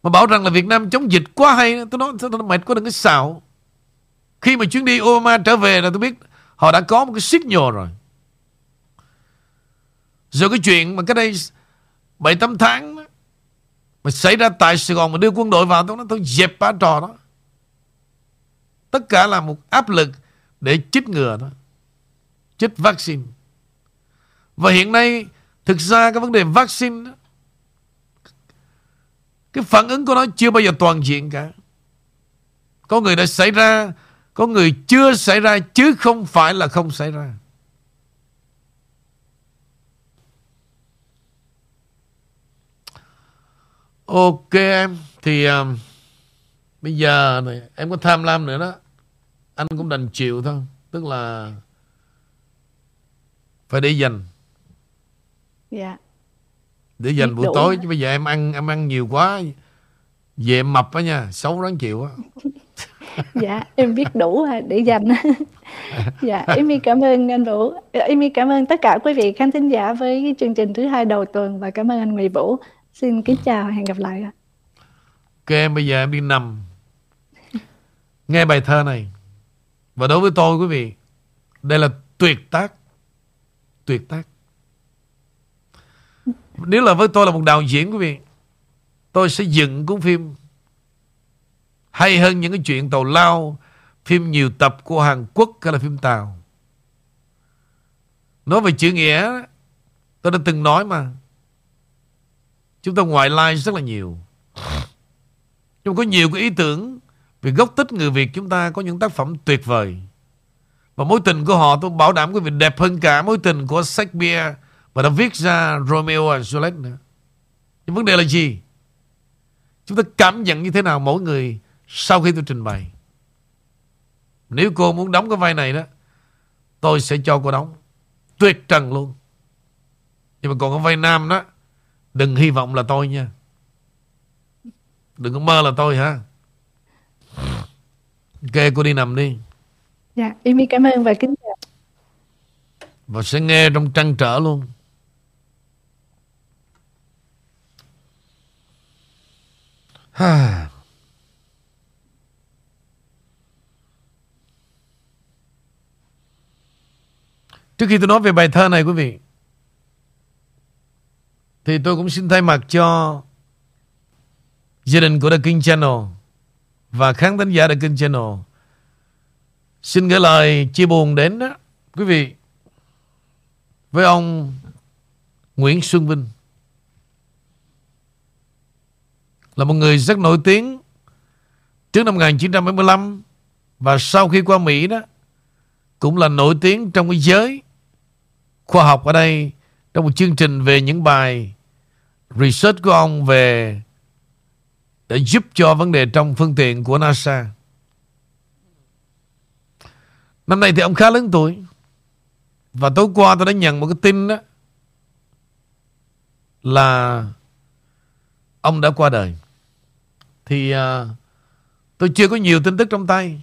Mà bảo rằng là Việt Nam chống dịch quá hay Tôi nói tôi mệt quá đừng có xạo. Khi mà chuyến đi Obama trở về là tôi biết Họ đã có một cái signal rồi. Rồi cái chuyện mà cái đây 7-8 tháng Mà xảy ra tại Sài Gòn Mà đưa quân đội vào Tôi nói tôi dẹp ba trò đó. Tất cả là một áp lực Để chích ngừa đó Chích vaccine. Và hiện nay Thực ra cái vấn đề vaccine đó, cái phản ứng của nó chưa bao giờ toàn diện cả. Có người đã xảy ra Có người chưa xảy ra Chứ không phải là không xảy ra. Ok em Thì um, Bây giờ này Em có tham lam nữa đó. Anh cũng đành chịu thôi Tức là Phải để dành. Dạ để dành buổi tối chứ bây giờ em ăn em ăn nhiều quá. Về em mập á nha xấu ráng chịu á. Dạ em biết đủ để dành. Dạ Amy cảm ơn anh Vũ. Amy cảm ơn tất cả quý vị khán thính giả với chương trình thứ hai đầu tuần và cảm ơn anh Nguyễn Vũ. Xin kính chào và hẹn gặp lại ạ. ok em bây giờ em đi nằm. Nghe bài thơ này. Và đối với tôi quý vị đây là tuyệt tác. Tuyệt tác nếu là với tôi là một đạo diễn, quý vị, tôi sẽ dựng cuốn phim hay hơn những cái chuyện tàu lao, phim nhiều tập của Hàn Quốc hay là phim Tàu. Nói về chữ nghĩa, tôi đã từng nói mà. Chúng ta ngoại lai rất là nhiều. Nhưng có nhiều cái ý tưởng về gốc tích người Việt chúng ta, có những tác phẩm tuyệt vời. Và mối tình của họ, tôi bảo đảm quý vị, đẹp hơn cả mối tình của Shakespeare và đã viết ra Romeo và Juliet nữa. Nhưng vấn đề là gì? Chúng ta cảm nhận như thế nào mỗi người sau khi tôi trình bày? Nếu cô muốn đóng cái vai này đó, tôi sẽ cho cô đóng. Tuyệt trần luôn. Nhưng mà còn cái vai nam đó, đừng hy vọng là tôi nha. Đừng có mơ là tôi ha. Ok, cô đi nằm đi. Dạ, Amy cảm ơn và kính chào. Và sẽ nghe trong trăn trở luôn. Ha. Trước khi tôi nói về bài thơ này, quý vị, Thì tôi cũng xin thay mặt cho Gia đình của The King Channel Và khán thính giả The King Channel, Xin gửi lời chia buồn đến đó, Quý vị, Với ông Nguyễn Xuân Vinh Là một người rất nổi tiếng Trước năm 1975 Và sau khi qua Mỹ đó, Cũng là nổi tiếng trong cái giới Khoa học ở đây, Trong một chương trình về những bài Research của ông về Để giúp cho vấn đề trong phương tiện của NASA. Năm nay thì ông khá lớn tuổi Và tối qua tôi đã nhận một cái tin đó Là Ông đã qua đời. Thì à, Tôi chưa có nhiều tin tức trong tay.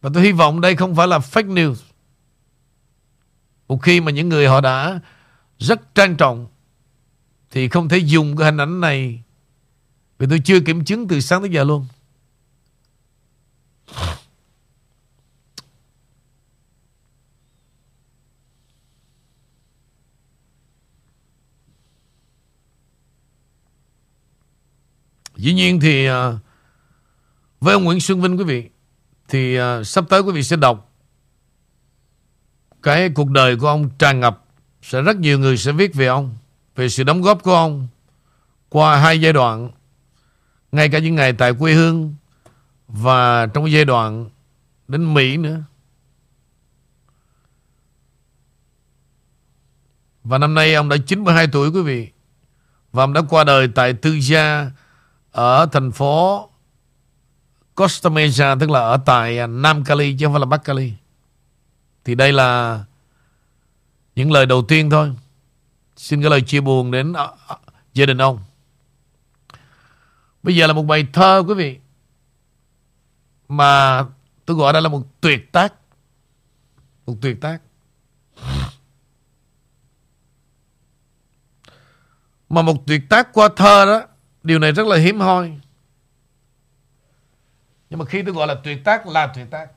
Và tôi hy vọng đây không phải là fake news. Một khi mà những người họ đã Rất trang trọng, Thì không thể dùng cái hình ảnh này. Vì tôi chưa kiểm chứng từ sáng tới giờ luôn. Dĩ nhiên thì à, với ông Nguyễn Xuân Vinh quý vị, thì à, sắp tới quý vị sẽ đọc cái cuộc đời của ông tràn ngập. Sẽ rất nhiều người sẽ viết về ông, về sự đóng góp của ông qua hai giai đoạn, ngay cả những ngày tại quê hương và trong giai đoạn đến Mỹ nữa. Và năm nay ông đã 92 tuổi quý vị, và ông đã qua đời tại tư gia ở thành phố Costa Mesa tức là ở tại à, Nam Cali chứ không phải là Bắc Cali. Thì đây là những lời đầu tiên thôi. Xin cái lời chia buồn đến à, à, gia đình ông. Bây giờ là một bài thơ, quý vị. Mà tôi gọi đây là một tuyệt tác. Một tuyệt tác. Mà một tuyệt tác qua thơ đó Điều này rất là hiếm hoi. Nhưng mà khi tôi gọi là tuyệt tác, là tuyệt tác.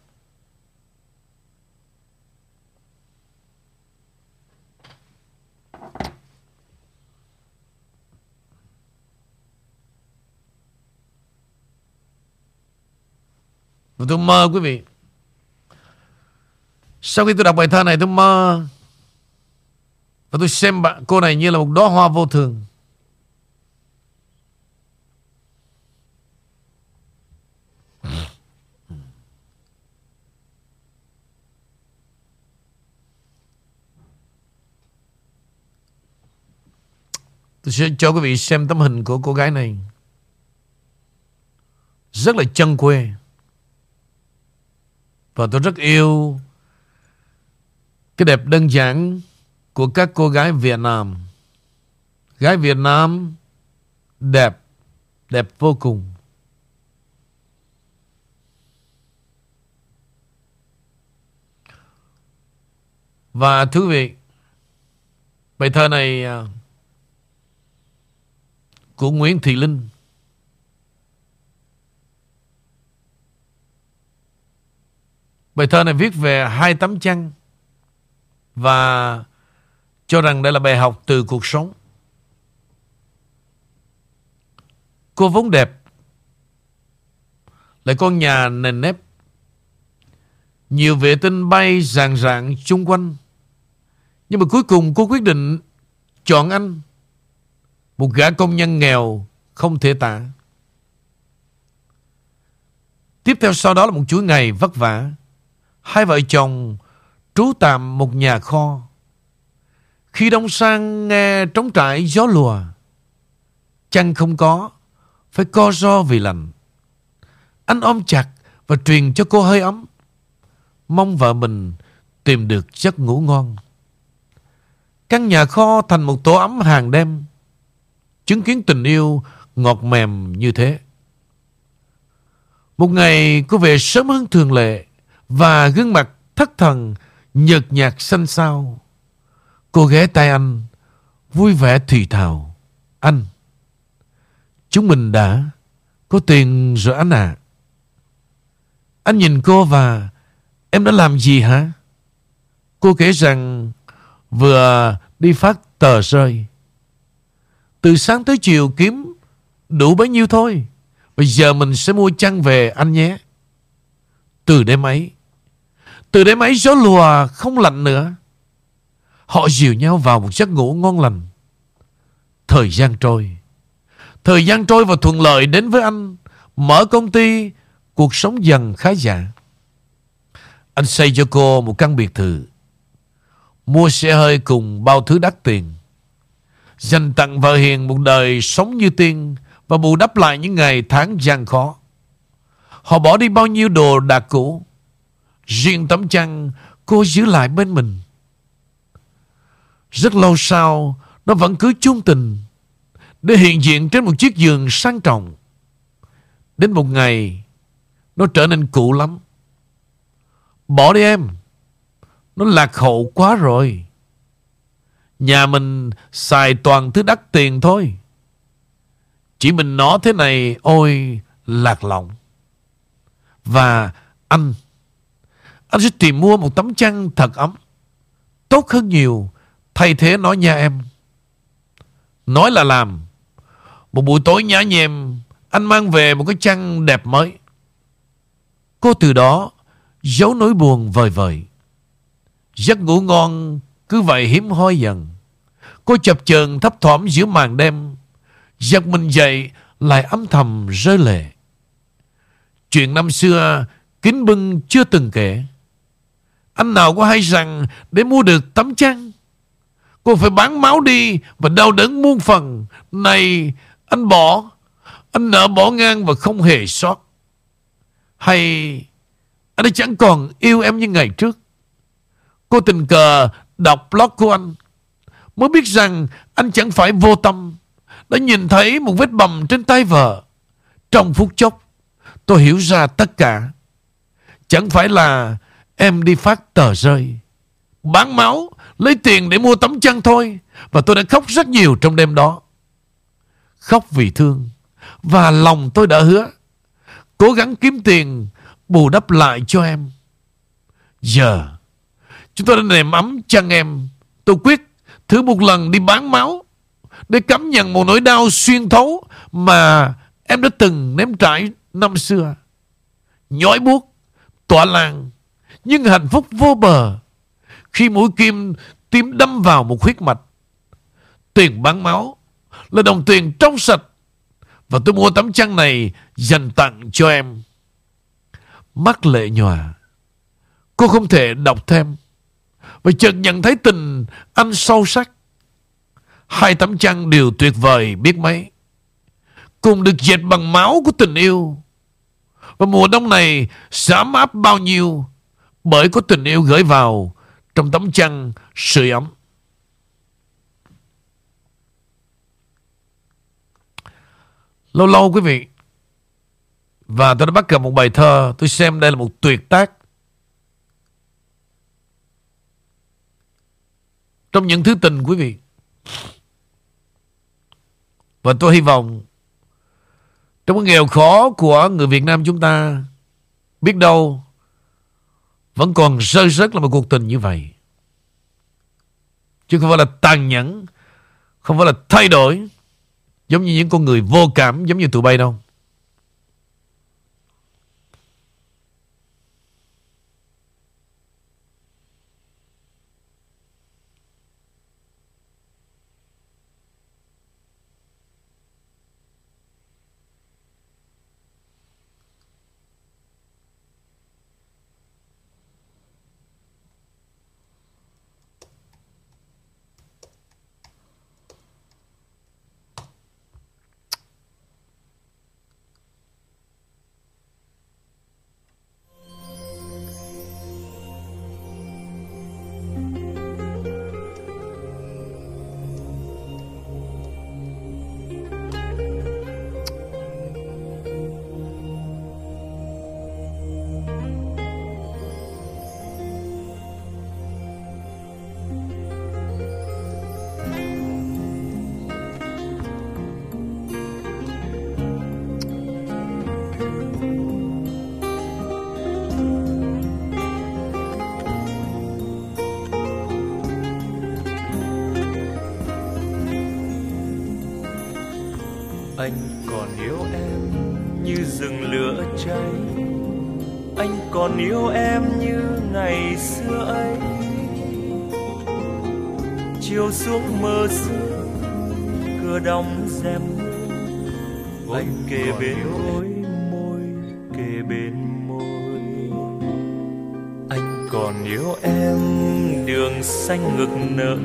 Và tôi mơ, quý vị. Sau khi tôi đọc bài thơ này, tôi mơ. Và tôi xem bạn, cô này như là một đóa hoa vô thường. Tôi sẽ cho quý vị xem tấm hình của cô gái này. Rất là chân quê. Và tôi rất yêu cái đẹp đơn giản của các cô gái Việt Nam. Gái Việt Nam đẹp, đẹp vô cùng. Và thú vị, bài thơ này à, của Nguyễn Thị Linh. Bài thơ này viết về hai tấm chăn và cho rằng đây là bài học từ cuộc sống. Cô vốn đẹp, lại con nhà nền nếp. Nhiều vệ tinh bay rạng rạng chung quanh. Nhưng mà cuối cùng cô quyết định chọn anh một gã công nhân nghèo không thể tả. Tiếp theo sau đó là một chuỗi ngày vất vả. Hai vợ chồng trú tạm một nhà kho. Khi đông sang nghe trống trải gió lùa. Chăn không có, phải co ro vì lạnh. Anh ôm chặt và truyền cho cô hơi ấm. Mong vợ mình tìm được giấc ngủ ngon. Căn nhà kho thành một tổ ấm hàng đêm chứng kiến tình yêu ngọt mềm như thế. Một ngày cô về sớm hơn thường lệ và gương mặt thất thần nhợt nhạt xanh xao. Cô ghé tay anh vui vẻ thì thào. Anh, chúng mình đã có tiền rồi anh à. Anh nhìn cô và em đã làm gì hả? Cô kể rằng vừa đi phát tờ rơi từ sáng tới chiều kiếm đủ bấy nhiêu thôi. Bây giờ mình sẽ mua chăn về anh nhé. Từ đêm ấy, từ đêm ấy gió lùa không lạnh nữa. Họ dìu nhau vào một giấc ngủ ngon lành. Thời gian trôi. Thời gian trôi và thuận lợi đến với anh. Mở công ty, cuộc sống dần khá giả. Anh xây cho cô một căn biệt thự. Mua xe hơi cùng bao thứ đắt tiền. Dành tặng vợ hiền một đời sống như tiên và bù đắp lại những ngày tháng gian khó. Họ bỏ đi bao nhiêu đồ đạc cũ. Riêng tấm chăn cô giữ lại bên mình. Rất lâu sau, nó vẫn cứ chung tình để hiện diện trên một chiếc giường sang trọng. Đến một ngày, nó trở nên cũ lắm. Bỏ đi em. Nó lạc hậu quá rồi. Nhà mình xài toàn thứ đắt tiền thôi. Chỉ mình nó thế này, ôi, lạc lòng. Và anh, anh sẽ tìm mua một tấm chăn thật ấm. Tốt hơn nhiều, thay thế nó nha em. Nói là làm. Một buổi tối nhã nhèm, anh mang về một cái chăn đẹp mới. Cô từ đó giấu nỗi buồn vời vời. Giấc ngủ ngon cứ vậy hiếm hoi dần. Cô chập chờn thấp thỏm giữa màn đêm. Giật mình dậy, lại âm thầm rơi lệ. Chuyện năm xưa kính bưng chưa từng kể. Anh nào có hay rằng để mua được tấm chăn, Cô phải bán máu đi Và đau đớn muôn phần Này, anh bỏ, Anh nợ bỏ ngang và không hề sót Hay, Anh đã chẳng còn yêu em như ngày trước Cô tình cờ đọc blog của anh, Mới biết rằng anh chẳng phải vô tâm, Đã nhìn thấy một vết bầm trên tay vợ. Trong phút chốc, Tôi hiểu ra tất cả. Chẳng phải là em đi phát tờ rơi, Bán máu, Lấy tiền để mua tấm chăn thôi, Và tôi đã khóc rất nhiều trong đêm đó. Khóc vì thương, Và lòng tôi đã hứa, Cố gắng kiếm tiền Bù đắp lại cho em. Giờ Chúng tôi đã nềm ấm chăn em Tôi quyết thử một lần đi bán máu Để cảm nhận một nỗi đau xuyên thấu Mà em đã từng nếm trải năm xưa Nhói buốt, Tỏa làng, Nhưng hạnh phúc vô bờ khi mũi kim tim đâm vào một huyết mạch. Tiền bán máu là đồng tiền trong sạch. Và tôi mua tấm chăn này dành tặng cho em. Mắt lệ nhòa. Cô không thể đọc thêm. Và chợt nhận thấy tình anh sâu sắc. Hai tấm chăn đều tuyệt vời, biết mấy. Cùng được dệt bằng máu của tình yêu. Và mùa đông này sẽ ấm áp bao nhiêu bởi có tình yêu gửi vào trong tấm chăn sưởi ấm. Lâu lâu quý vị, Và tôi đã bắt gặp một bài thơ, Tôi xem đây là một tuyệt tác Trong những thứ tình quý vị Và tôi hy vọng Trong cái nghèo khó của người Việt Nam chúng ta Biết đâu vẫn còn rơi rớt là một cuộc tình như vậy. Chứ không phải là tàn nhẫn, không phải là thay đổi, giống như những con người vô cảm, giống như tụi bay đâu. Cháy. Anh còn yêu em như ngày xưa ấy. Chiều xuống mơ sương cửa đóng rèm anh kề bên môi môi kề bên môi. Anh còn yêu em đường xanh ngực nở.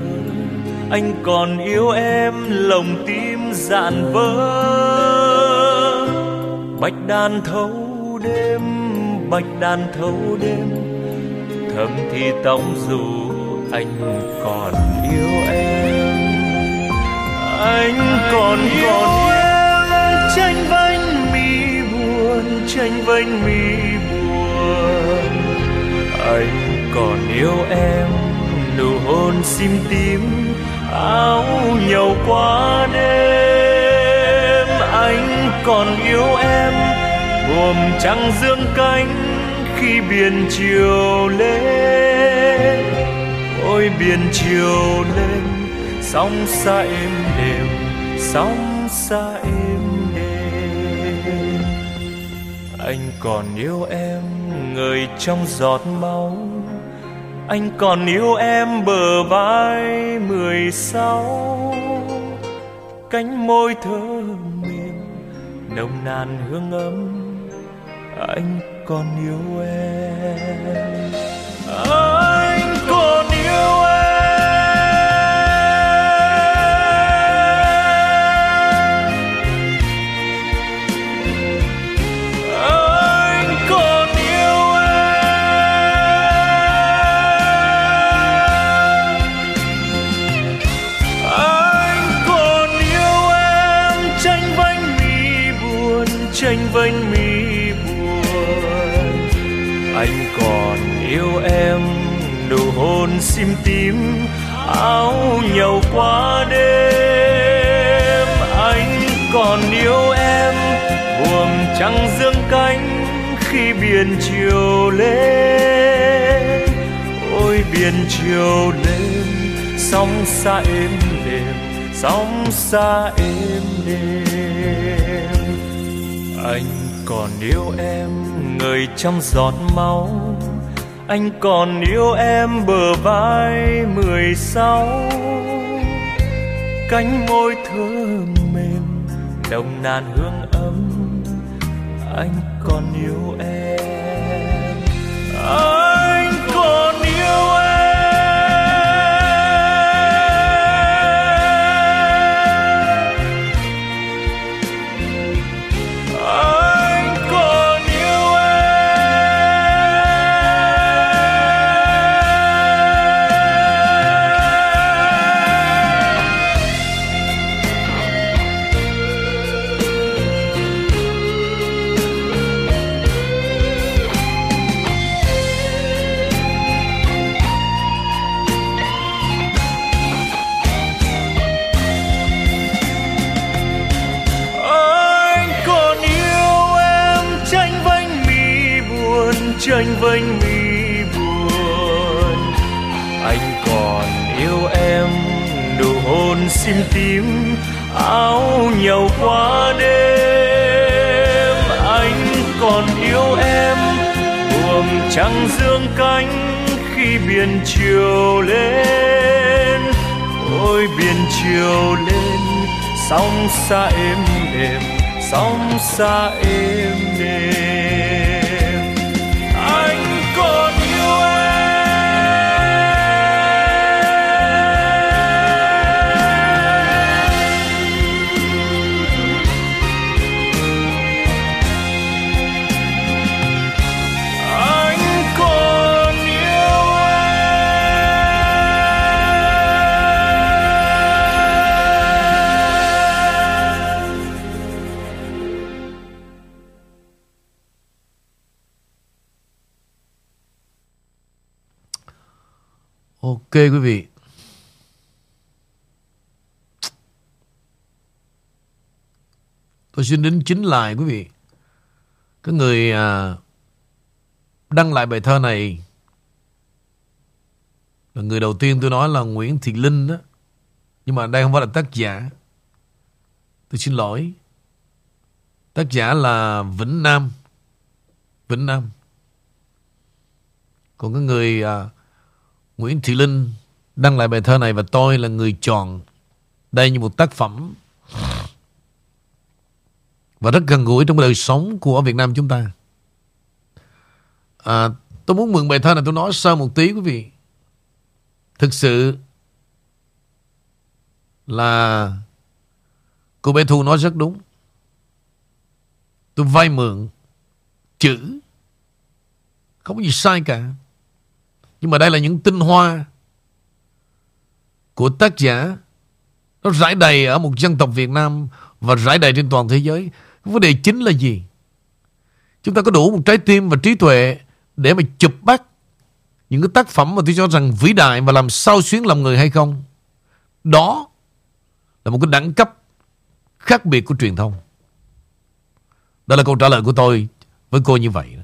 Anh còn yêu em lòng tim dạn vỡ. Bạch đàn thâu đêm bạch đàn thâu đêm. Thầm thì tóc dù anh còn yêu em. Anh còn yêu em. tranh vanh mi buồn tranh vanh mi buồn. Anh còn yêu em. Nụ hôn sim tím áo nhầu qua đêm. Anh còn yêu em buồm trăng dương cánh khi biển chiều lên. Ôi biển chiều lên, sóng xa êm đềm, sóng xa êm đềm. Anh còn yêu em, người trong giọt máu. Anh còn yêu em bờ vai mười sáu. Cánh môi thơm mềm, nồng nàn hương ấm anh còn yêu em. anh sim tím, áo nhầu qua đêm. Anh còn yêu em, buồm trăng dương cánh khi biển chiều lên. Ôi, biển chiều lên, sóng xa êm đềm, sóng xa êm đềm. Anh còn yêu em người trong giọt máu anh còn yêu em bờ vai mười sáu. Cánh môi thơm mềm, nồng nàn hương ấm. Anh còn yêu em. Tôi xin đến chính lại quý vị Cái người à, đăng lại bài thơ này là người đầu tiên tôi nói là Nguyễn Thị Linh đó. Nhưng mà đây không phải là tác giả. Tôi xin lỗi. Tác giả là Vĩnh Nam. Vĩnh Nam. Còn cái người à, Nguyễn Thị Linh đăng lại bài thơ này và tôi là người chọn đây như một tác phẩm và rất gần gũi trong đời sống của Việt Nam chúng ta. À, tôi muốn mượn bài thơ này tôi nói sơ một tí quý vị. Thực sự là cô bé Thu nói rất đúng. Tôi vay mượn chữ không có gì sai cả. Nhưng mà đây là những tinh hoa của tác giả nó rải đầy ở một dân tộc Việt Nam và rải đầy trên toàn thế giới. Vấn đề chính là gì? Chúng ta có đủ một trái tim và trí tuệ để mà chụp bắt những cái tác phẩm mà tôi cho rằng vĩ đại và làm sao xuyến lòng người hay không? Đó là một cái đẳng cấp khác biệt của truyền thông. Đó là câu trả lời của tôi với cô như vậy.